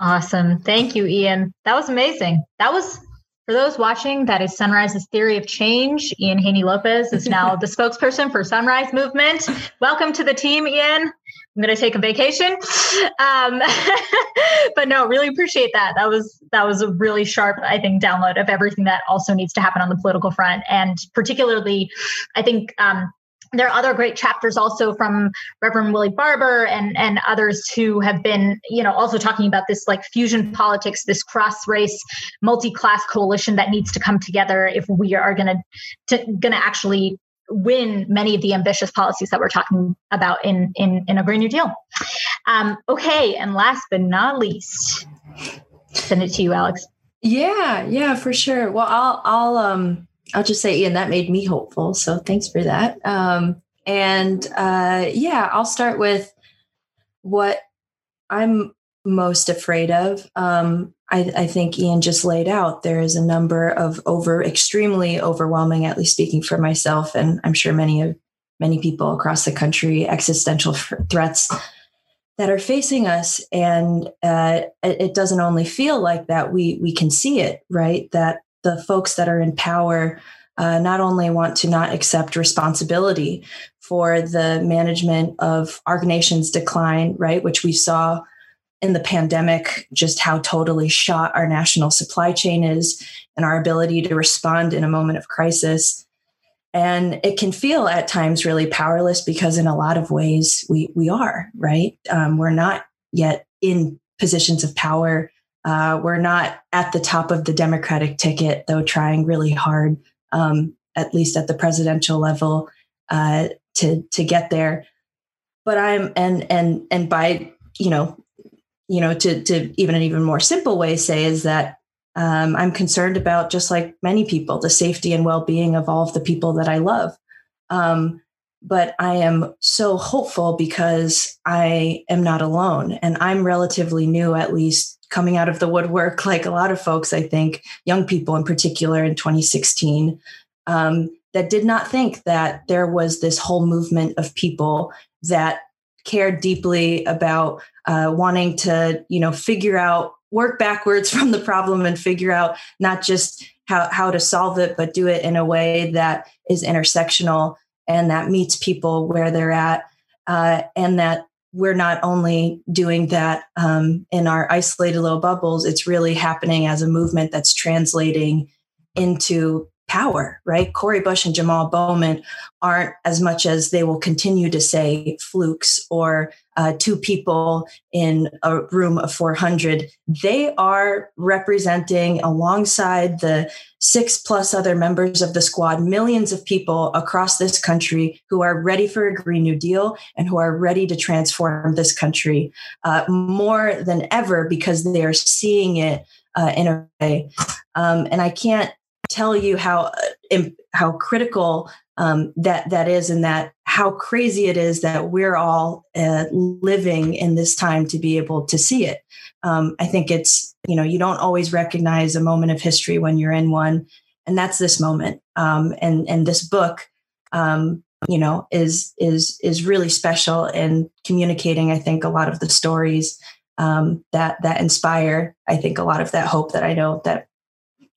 Awesome. Thank you, Ian. That was amazing. That was for those watching, that is Sunrise's theory of change. Ian Haney Lopez is now the spokesperson for Sunrise Movement. Welcome to the team, Ian. I'm going to take a vacation, um, but no, really appreciate that. That was that was a really sharp, I think, download of everything that also needs to happen on the political front, and particularly, I think um, there are other great chapters also from Reverend Willie Barber and and others who have been, you know, also talking about this like fusion politics, this cross race, multi class coalition that needs to come together if we are going to going to actually win many of the ambitious policies that we're talking about in in in a Green New Deal. Um, okay, and last but not least, send it to you, Alex.
Yeah, yeah, for sure. Well, I'll I'll um I'll just say, Ian, that made me hopeful. So thanks for that. Um, and uh, yeah, I'll start with what I'm most afraid of. Um, I, I, think Ian just laid out there is a number of over extremely overwhelming, at least speaking for myself, and I'm sure many of many people across the country, existential f- threats that are facing us, and uh, it, it doesn't only feel like that. We we can see it, right? That the folks that are in power uh, not only want to not accept responsibility for the management of our nation's decline, right, which we saw in the pandemic, just how totally shot our national supply chain is and our ability to respond in a moment of crisis. And it can feel at times really powerless because, in a lot of ways, we we are right. Um, we're not yet in positions of power uh, we're not at the top of the Democratic ticket, though trying really hard, um, at least at the presidential level, uh, to to get there. But I'm and and and by you know, you know, to to even an even more simple way say is that um, I'm concerned about just like many people the safety and well being of all of the people that I love. Um, but I am so hopeful because I am not alone and I'm relatively new, at least coming out of the woodwork, like a lot of folks, I think, young people in particular in 2016, um, that did not think that there was this whole movement of people that cared deeply about uh, wanting to, you know, figure out, work backwards from the problem and figure out not just how, how to solve it, but do it in a way that is intersectional and that meets people where they're at. Uh, and that we're not only doing that um, in our isolated little bubbles, it's really happening as a movement that's translating into power, right? Cori Bush and Jamal Bowman aren't as much as they will continue to say flukes or uh, two people in a room of 400. They are representing, alongside the six plus other members of the squad, millions of people across this country who are ready for a Green New Deal and who are ready to transform this country uh, more than ever because they are seeing it uh, in a way. Um, and I can't tell you how uh, how critical um, that that is, and that how crazy it is that we're all uh, living in this time to be able to see it. Um, I think it's you know you don't always recognize a moment of history when you're in one, and that's this moment. Um, and and this book, um, you know, is is is really special in communicating. I think a lot of the stories um, that that inspire. I think a lot of that hope that I know that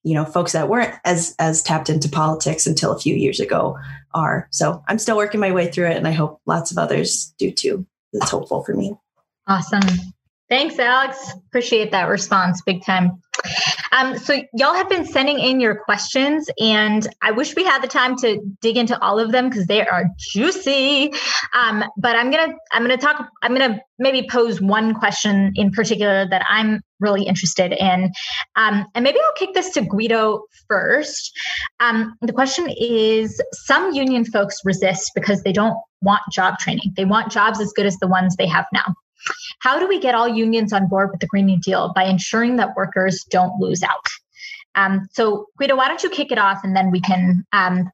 you know folks that weren't as as tapped into politics until a few years ago are. So i'm still working my way through it and i hope lots of others do too. It's hopeful for me.
Awesome thanks alex appreciate that response big time um, so y'all have been sending in your questions, and I wish we had the time to dig into all of them because they are juicy. Um, but I'm gonna I'm gonna talk. I'm gonna maybe pose one question in particular that I'm really interested in, um, and maybe I'll kick this to Guido first. Um, the question is: Some union folks resist because they don't want job training. They want jobs as good as the ones they have now. How do we get all unions on board with the Green New Deal by ensuring that workers don't lose out? Um, so, Guido, why don't you kick it off, and then we can um,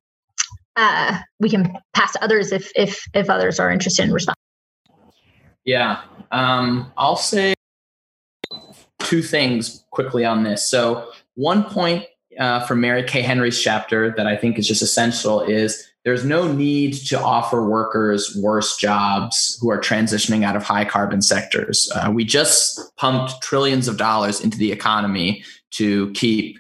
uh, we can pass to others if if if others are interested in responding.
Yeah, um, I'll say two things quickly on this. So, one point uh, from Mary Kay Henry's chapter that I think is just essential is there's no need to offer workers worse jobs who are transitioning out of high carbon sectors. Uh, we just pumped trillions of dollars into the economy to keep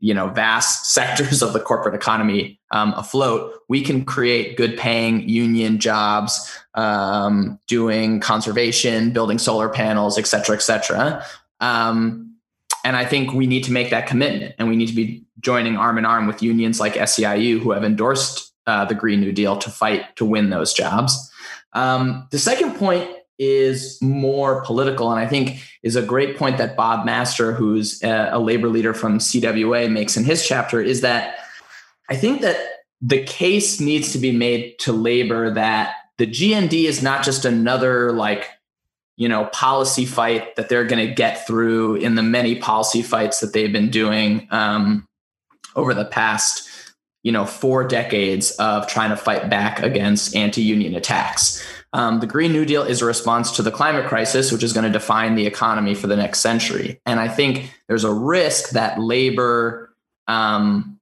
you know vast sectors of the corporate economy um, afloat we can create good paying union jobs um, doing conservation building solar panels et cetera et cetera um, and i think we need to make that commitment and we need to be joining arm in arm with unions like seiu who have endorsed uh, the green new deal to fight to win those jobs. Um, the second point is more political and i think is a great point that bob master who's a, a, labor leader from cwa makes in his chapter is that i think that the case needs to be made to labor that the gnd is not just another like you know policy fight that they're going to get through in the many policy fights that they've been doing um, over the past you know four decades of trying to fight back against anti-union attacks um, the Green New Deal is a response to the climate crisis, which is going to define the economy for the next century. And I think there's a risk that labor um,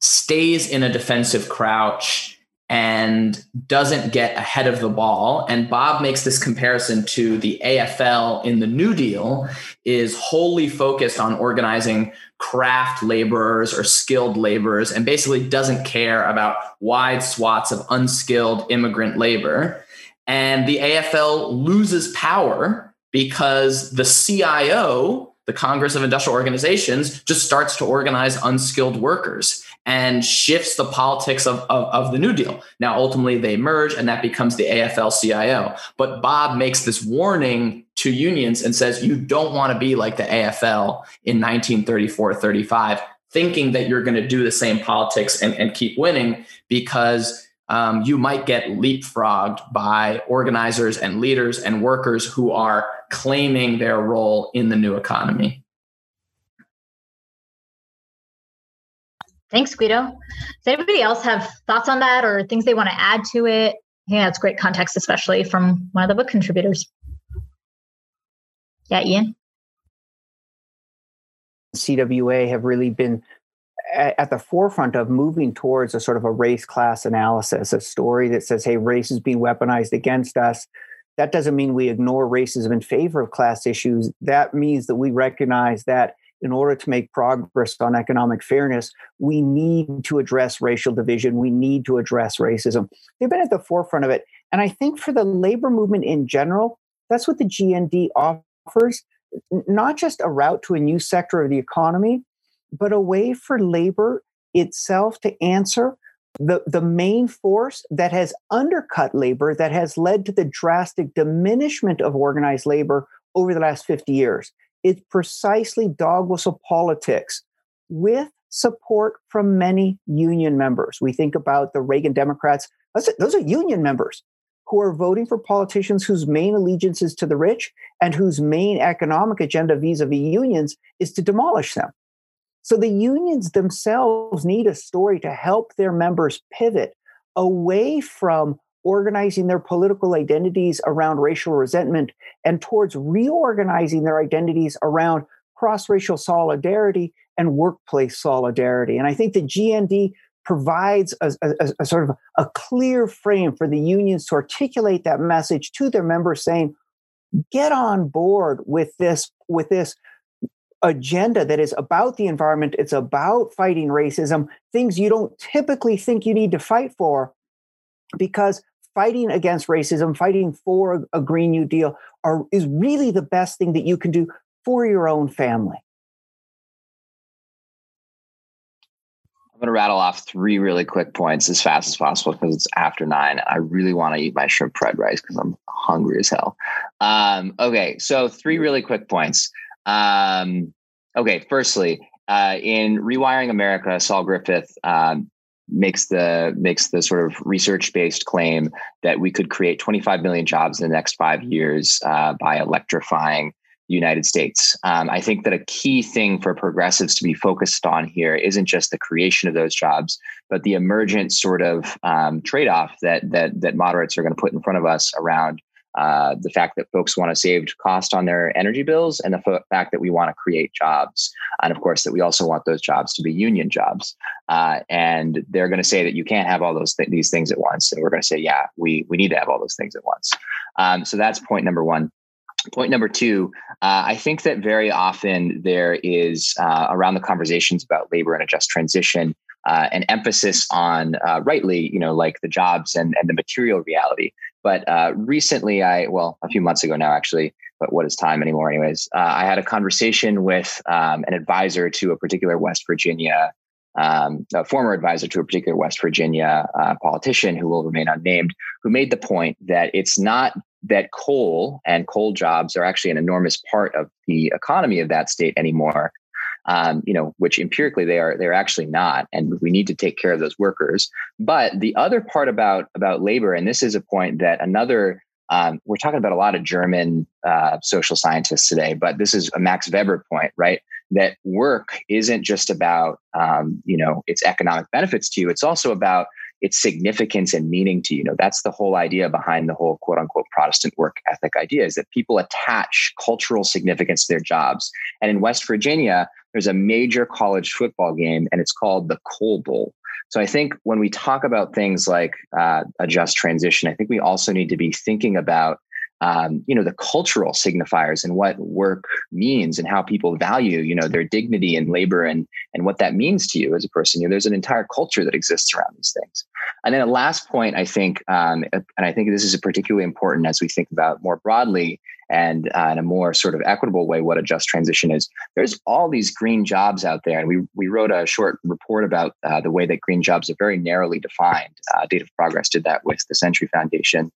stays in a defensive crouch and doesn't get ahead of the ball. And Bob makes this comparison to the AFL in the New Deal is wholly focused on organizing craft laborers or skilled laborers and basically doesn't care about wide swaths of unskilled immigrant labor. And the AFL loses power because the CIO, the Congress of Industrial Organizations, just starts to organize unskilled workers and shifts the politics of, of, of, the New Deal. Now, ultimately, they merge and that becomes the AFL CIO. But Bob makes this warning to unions and says, you don't want to be like the AFL in 1934 35, thinking that you're going to do the same politics and, and keep winning because um, you might get leapfrogged by organizers and leaders and workers who are claiming their role in the new economy.
Thanks, Guido. Does anybody else have thoughts on that or things they want to add to it? Yeah, it's great context, especially from one of the book contributors. Yeah, Ian.
CWA have really been at the forefront of moving towards a sort of a race class analysis, a story that says, hey, race is being weaponized against us. That doesn't mean we ignore racism in favor of class issues. That means that we recognize that in order to make progress on economic fairness, we need to address racial division. We need to address racism. They've been at the forefront of it. And I think for the labor movement in general, that's what the GND offers not just a route to a new sector of the economy, but a way for labor itself to answer the, the main force that has undercut labor, that has led to the drastic diminishment of organized labor over the last 50 years. It's precisely dog whistle politics with support from many union members. We think about the Reagan Democrats, those are union members who are voting for politicians whose main allegiance is to the rich and whose main economic agenda vis a vis unions is to demolish them. So the unions themselves need a story to help their members pivot away from organizing their political identities around racial resentment and towards reorganizing their identities around cross racial solidarity and workplace solidarity. And I think the GND provides a, a, a, sort of a clear frame for the unions to articulate that message to their members saying, get on board with this, with this agenda that is about the environment, it's about fighting racism, things you don't typically think you need to fight for, because fighting against racism, fighting for a, Green New Deal, are, is really the best thing that you can do for your own family.
I'm going to rattle off three really quick points as fast as possible because it's after nine. I really want to eat my shrimp fried rice because I'm hungry as hell. Um, okay, so three really quick points. Um, okay, firstly, uh, in Rewiring America, Saul Griffith um, makes the makes the sort of research based claim that we could create 25 million jobs in the next five years uh, by electrifying United States. Um, I think that a key thing for progressives to be focused on here isn't just the creation of those jobs, but the emergent sort of um, trade off that that that moderates are going to put in front of us around uh, the fact that folks want to save cost on their energy bills, and the f- fact that we want to create jobs, and of course that we also want those jobs to be union jobs. Uh, and they're going to say that you can't have all those th- these things at once, and we're going to say, yeah, we we need to have all those things at once. Um, so that's point number one. Point number two, uh, I think that very often there is uh, around the conversations about labor and a just transition uh, an emphasis on uh, rightly, you know, like the jobs and, and the material reality. But uh, recently, I, well, a few months ago now, actually, but what is time anymore, anyways? Uh, I had a conversation with um, an advisor to a particular West Virginia, um, a former advisor to a particular West Virginia uh, politician who will remain unnamed, who made the point that it's not that coal and coal jobs are actually an enormous part of the economy of that state anymore um, you know, which empirically they are they're actually not, and we need to take care of those workers. But the other part about about labor, and this is a point that another um, we're talking about a lot of German uh, social scientists today, but this is a Max Weber point, right? That work isn't just about um, you know its economic benefits to you; it's also about its significance and meaning to you. know that's the whole idea behind the whole quote unquote protestant work ethic idea is that people attach cultural significance to their jobs and in west virginia there's a major college football game and it's called the coal bowl so i think when we talk about things like uh, a just transition i think we also need to be thinking about um, you know the cultural signifiers and what work means and how people value you know their dignity and labor and and what that means to you as a person. You know there's an entire culture that exists around these things. And then a last point i think um, and i think this is particularly important as we think about more broadly and uh, in a more sort of equitable way what a just transition is. There's all these green jobs out there. And we, we wrote a short report about uh, the way that green jobs are very narrowly defined. Uh, data for progress did that with the century foundation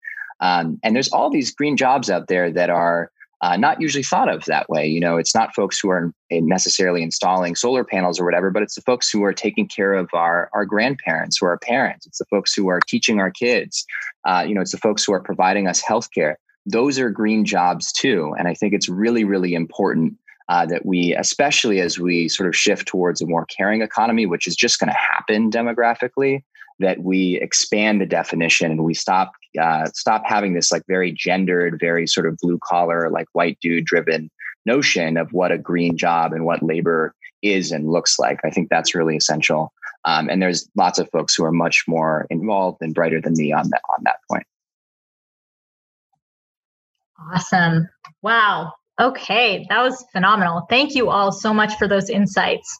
um, and there's all these green jobs out there that are uh, not usually thought of that way. You know, it's not folks who are necessarily installing solar panels or whatever, but it's the folks who are taking care of our our grandparents, who our parents. It's the folks who are teaching our kids. Uh, you know, it's the folks who are providing us healthcare. Those are green jobs too, and I think it's really, really important uh, that we, especially as we sort of shift towards a more caring economy, which is just going to happen demographically, that we expand the definition and we stop uh, stop having this like very gendered, very sort of blue collar, like white dude driven notion of what a green job and what labor is and looks like. I think that's really essential. Um, and there's lots of folks who are much more involved and brighter than me on that on that point.
Awesome. Wow. Okay, that was phenomenal. Thank you all so much for those insights.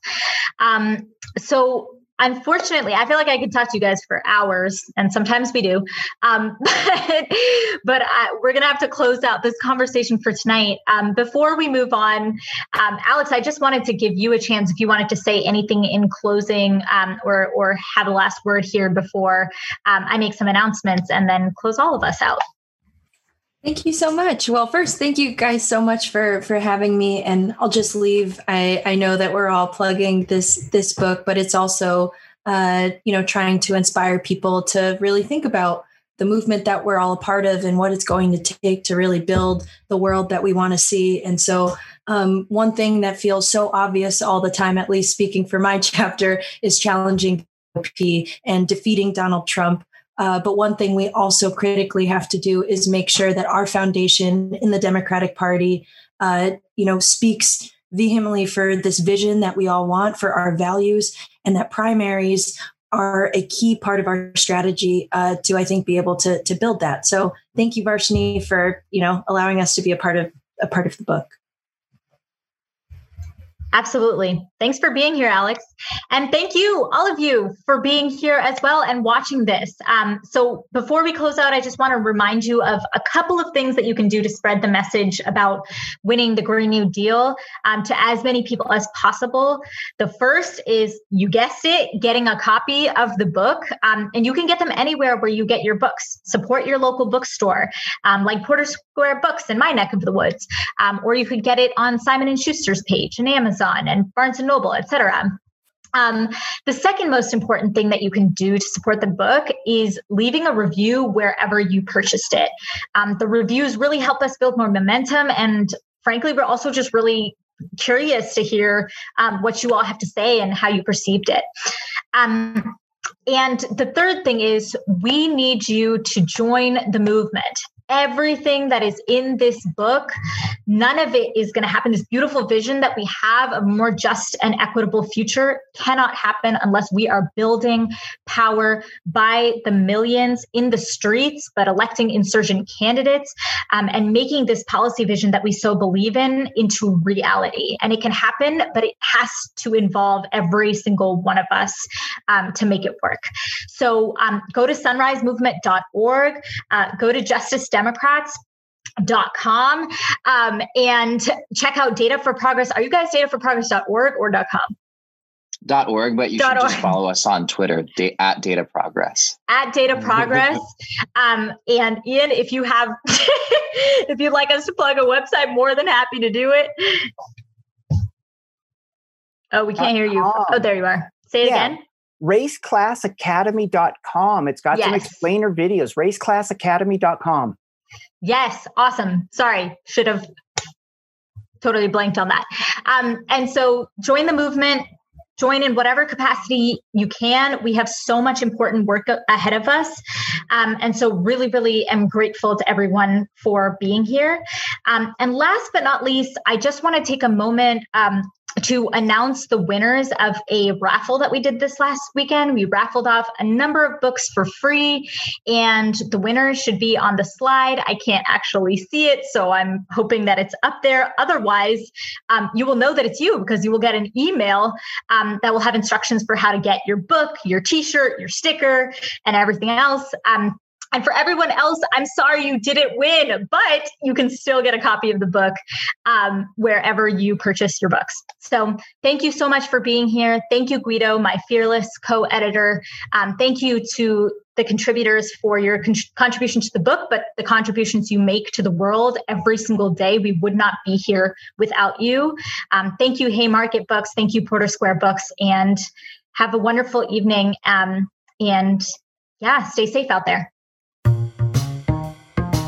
Um, so unfortunately, I feel like I could talk to you guys for hours, and sometimes we do. Um, but but I, we're going to have to close out this conversation for tonight. Um, before we move on, um, Alex, I just wanted to give you a chance if you wanted to say anything in closing um, or, or have a last word here before um, I make some announcements and then close all of us out.
Thank you so much. Well, first, thank you guys so much for for having me. And I'll just leave. I I know that we're all plugging this this book, but it's also uh, you know trying to inspire people to really think about the movement that we're all a part of and what it's going to take to really build the world that we want to see. And so, um, one thing that feels so obvious all the time, at least speaking for my chapter, is challenging and defeating Donald Trump. Uh, but one thing we also critically have to do is make sure that our foundation in the Democratic Party, uh, you know, speaks vehemently for this vision that we all want for our values, and that primaries are a key part of our strategy uh, to, I think, be able to to build that. So, thank you, Varshini, for you know allowing us to be a part of a part of the book.
Absolutely. Thanks for being here, Alex. And thank you, all of you, for being here as well and watching this. Um, so, before we close out, I just want to remind you of a couple of things that you can do to spread the message about winning the Green New Deal um, to as many people as possible. The first is, you guessed it, getting a copy of the book. Um, and you can get them anywhere where you get your books. Support your local bookstore, um, like Porter Square Books in my neck of the woods. Um, or you could get it on Simon & Schuster's page and Amazon. Amazon and Barnes and Noble, etc. Um, the second most important thing that you can do to support the book is leaving a review wherever you purchased it. Um, the reviews really help us build more momentum. And frankly, we're also just really curious to hear um, what you all have to say and how you perceived it. Um, and the third thing is we need you to join the movement everything that is in this book, none of it is going to happen. This beautiful vision that we have of a more just and equitable future cannot happen unless we are building power by the millions in the streets, but electing insurgent candidates um, and making this policy vision that we so believe in into reality. And it can happen, but it has to involve every single one of us um, to make it work. So um, go to sunrisemovement.org, uh, go to Justice Democrats dot com um, and check out data for progress. Are you guys data for progress.org or dot com?
Dot org but you dot should org. just follow us on twitter da- at data progress.
At data progress. Um, and ian if you have if you'd like us to plug a website more than happy to do it. Oh we can't hear you. Oh there you are. Say it yeah. again.
Raceclassacademy.com it's got yes. some explainer videos. Raceclassacademy.com
Yes, awesome. Sorry, should have totally blanked on that. Um, and so join the movement, join in whatever capacity you can. We have so much important work ahead of us. Um, and so, really, really am grateful to everyone for being here. Um, and last but not least, I just want to take a moment um, to announce the winners of a raffle that we did this last weekend. We raffled off a number of books for free, and the winners should be on the slide. I can't actually see it, so I'm hoping that it's up there. Otherwise, um, you will know that it's you because you will get an email um, that will have instructions for how to get your book, your t shirt, your sticker, and everything else. Um, and for everyone else, I'm sorry you didn't win, but you can still get a copy of the book um, wherever you purchase your books. So thank you so much for being here. Thank you, Guido, my fearless co editor. Um, thank you to the contributors for your con- contribution to the book, but the contributions you make to the world every single day. We would not be here without you. Um, thank you, Haymarket Books. Thank you, Porter Square Books. And have a wonderful evening. Um, and yeah, stay safe out there.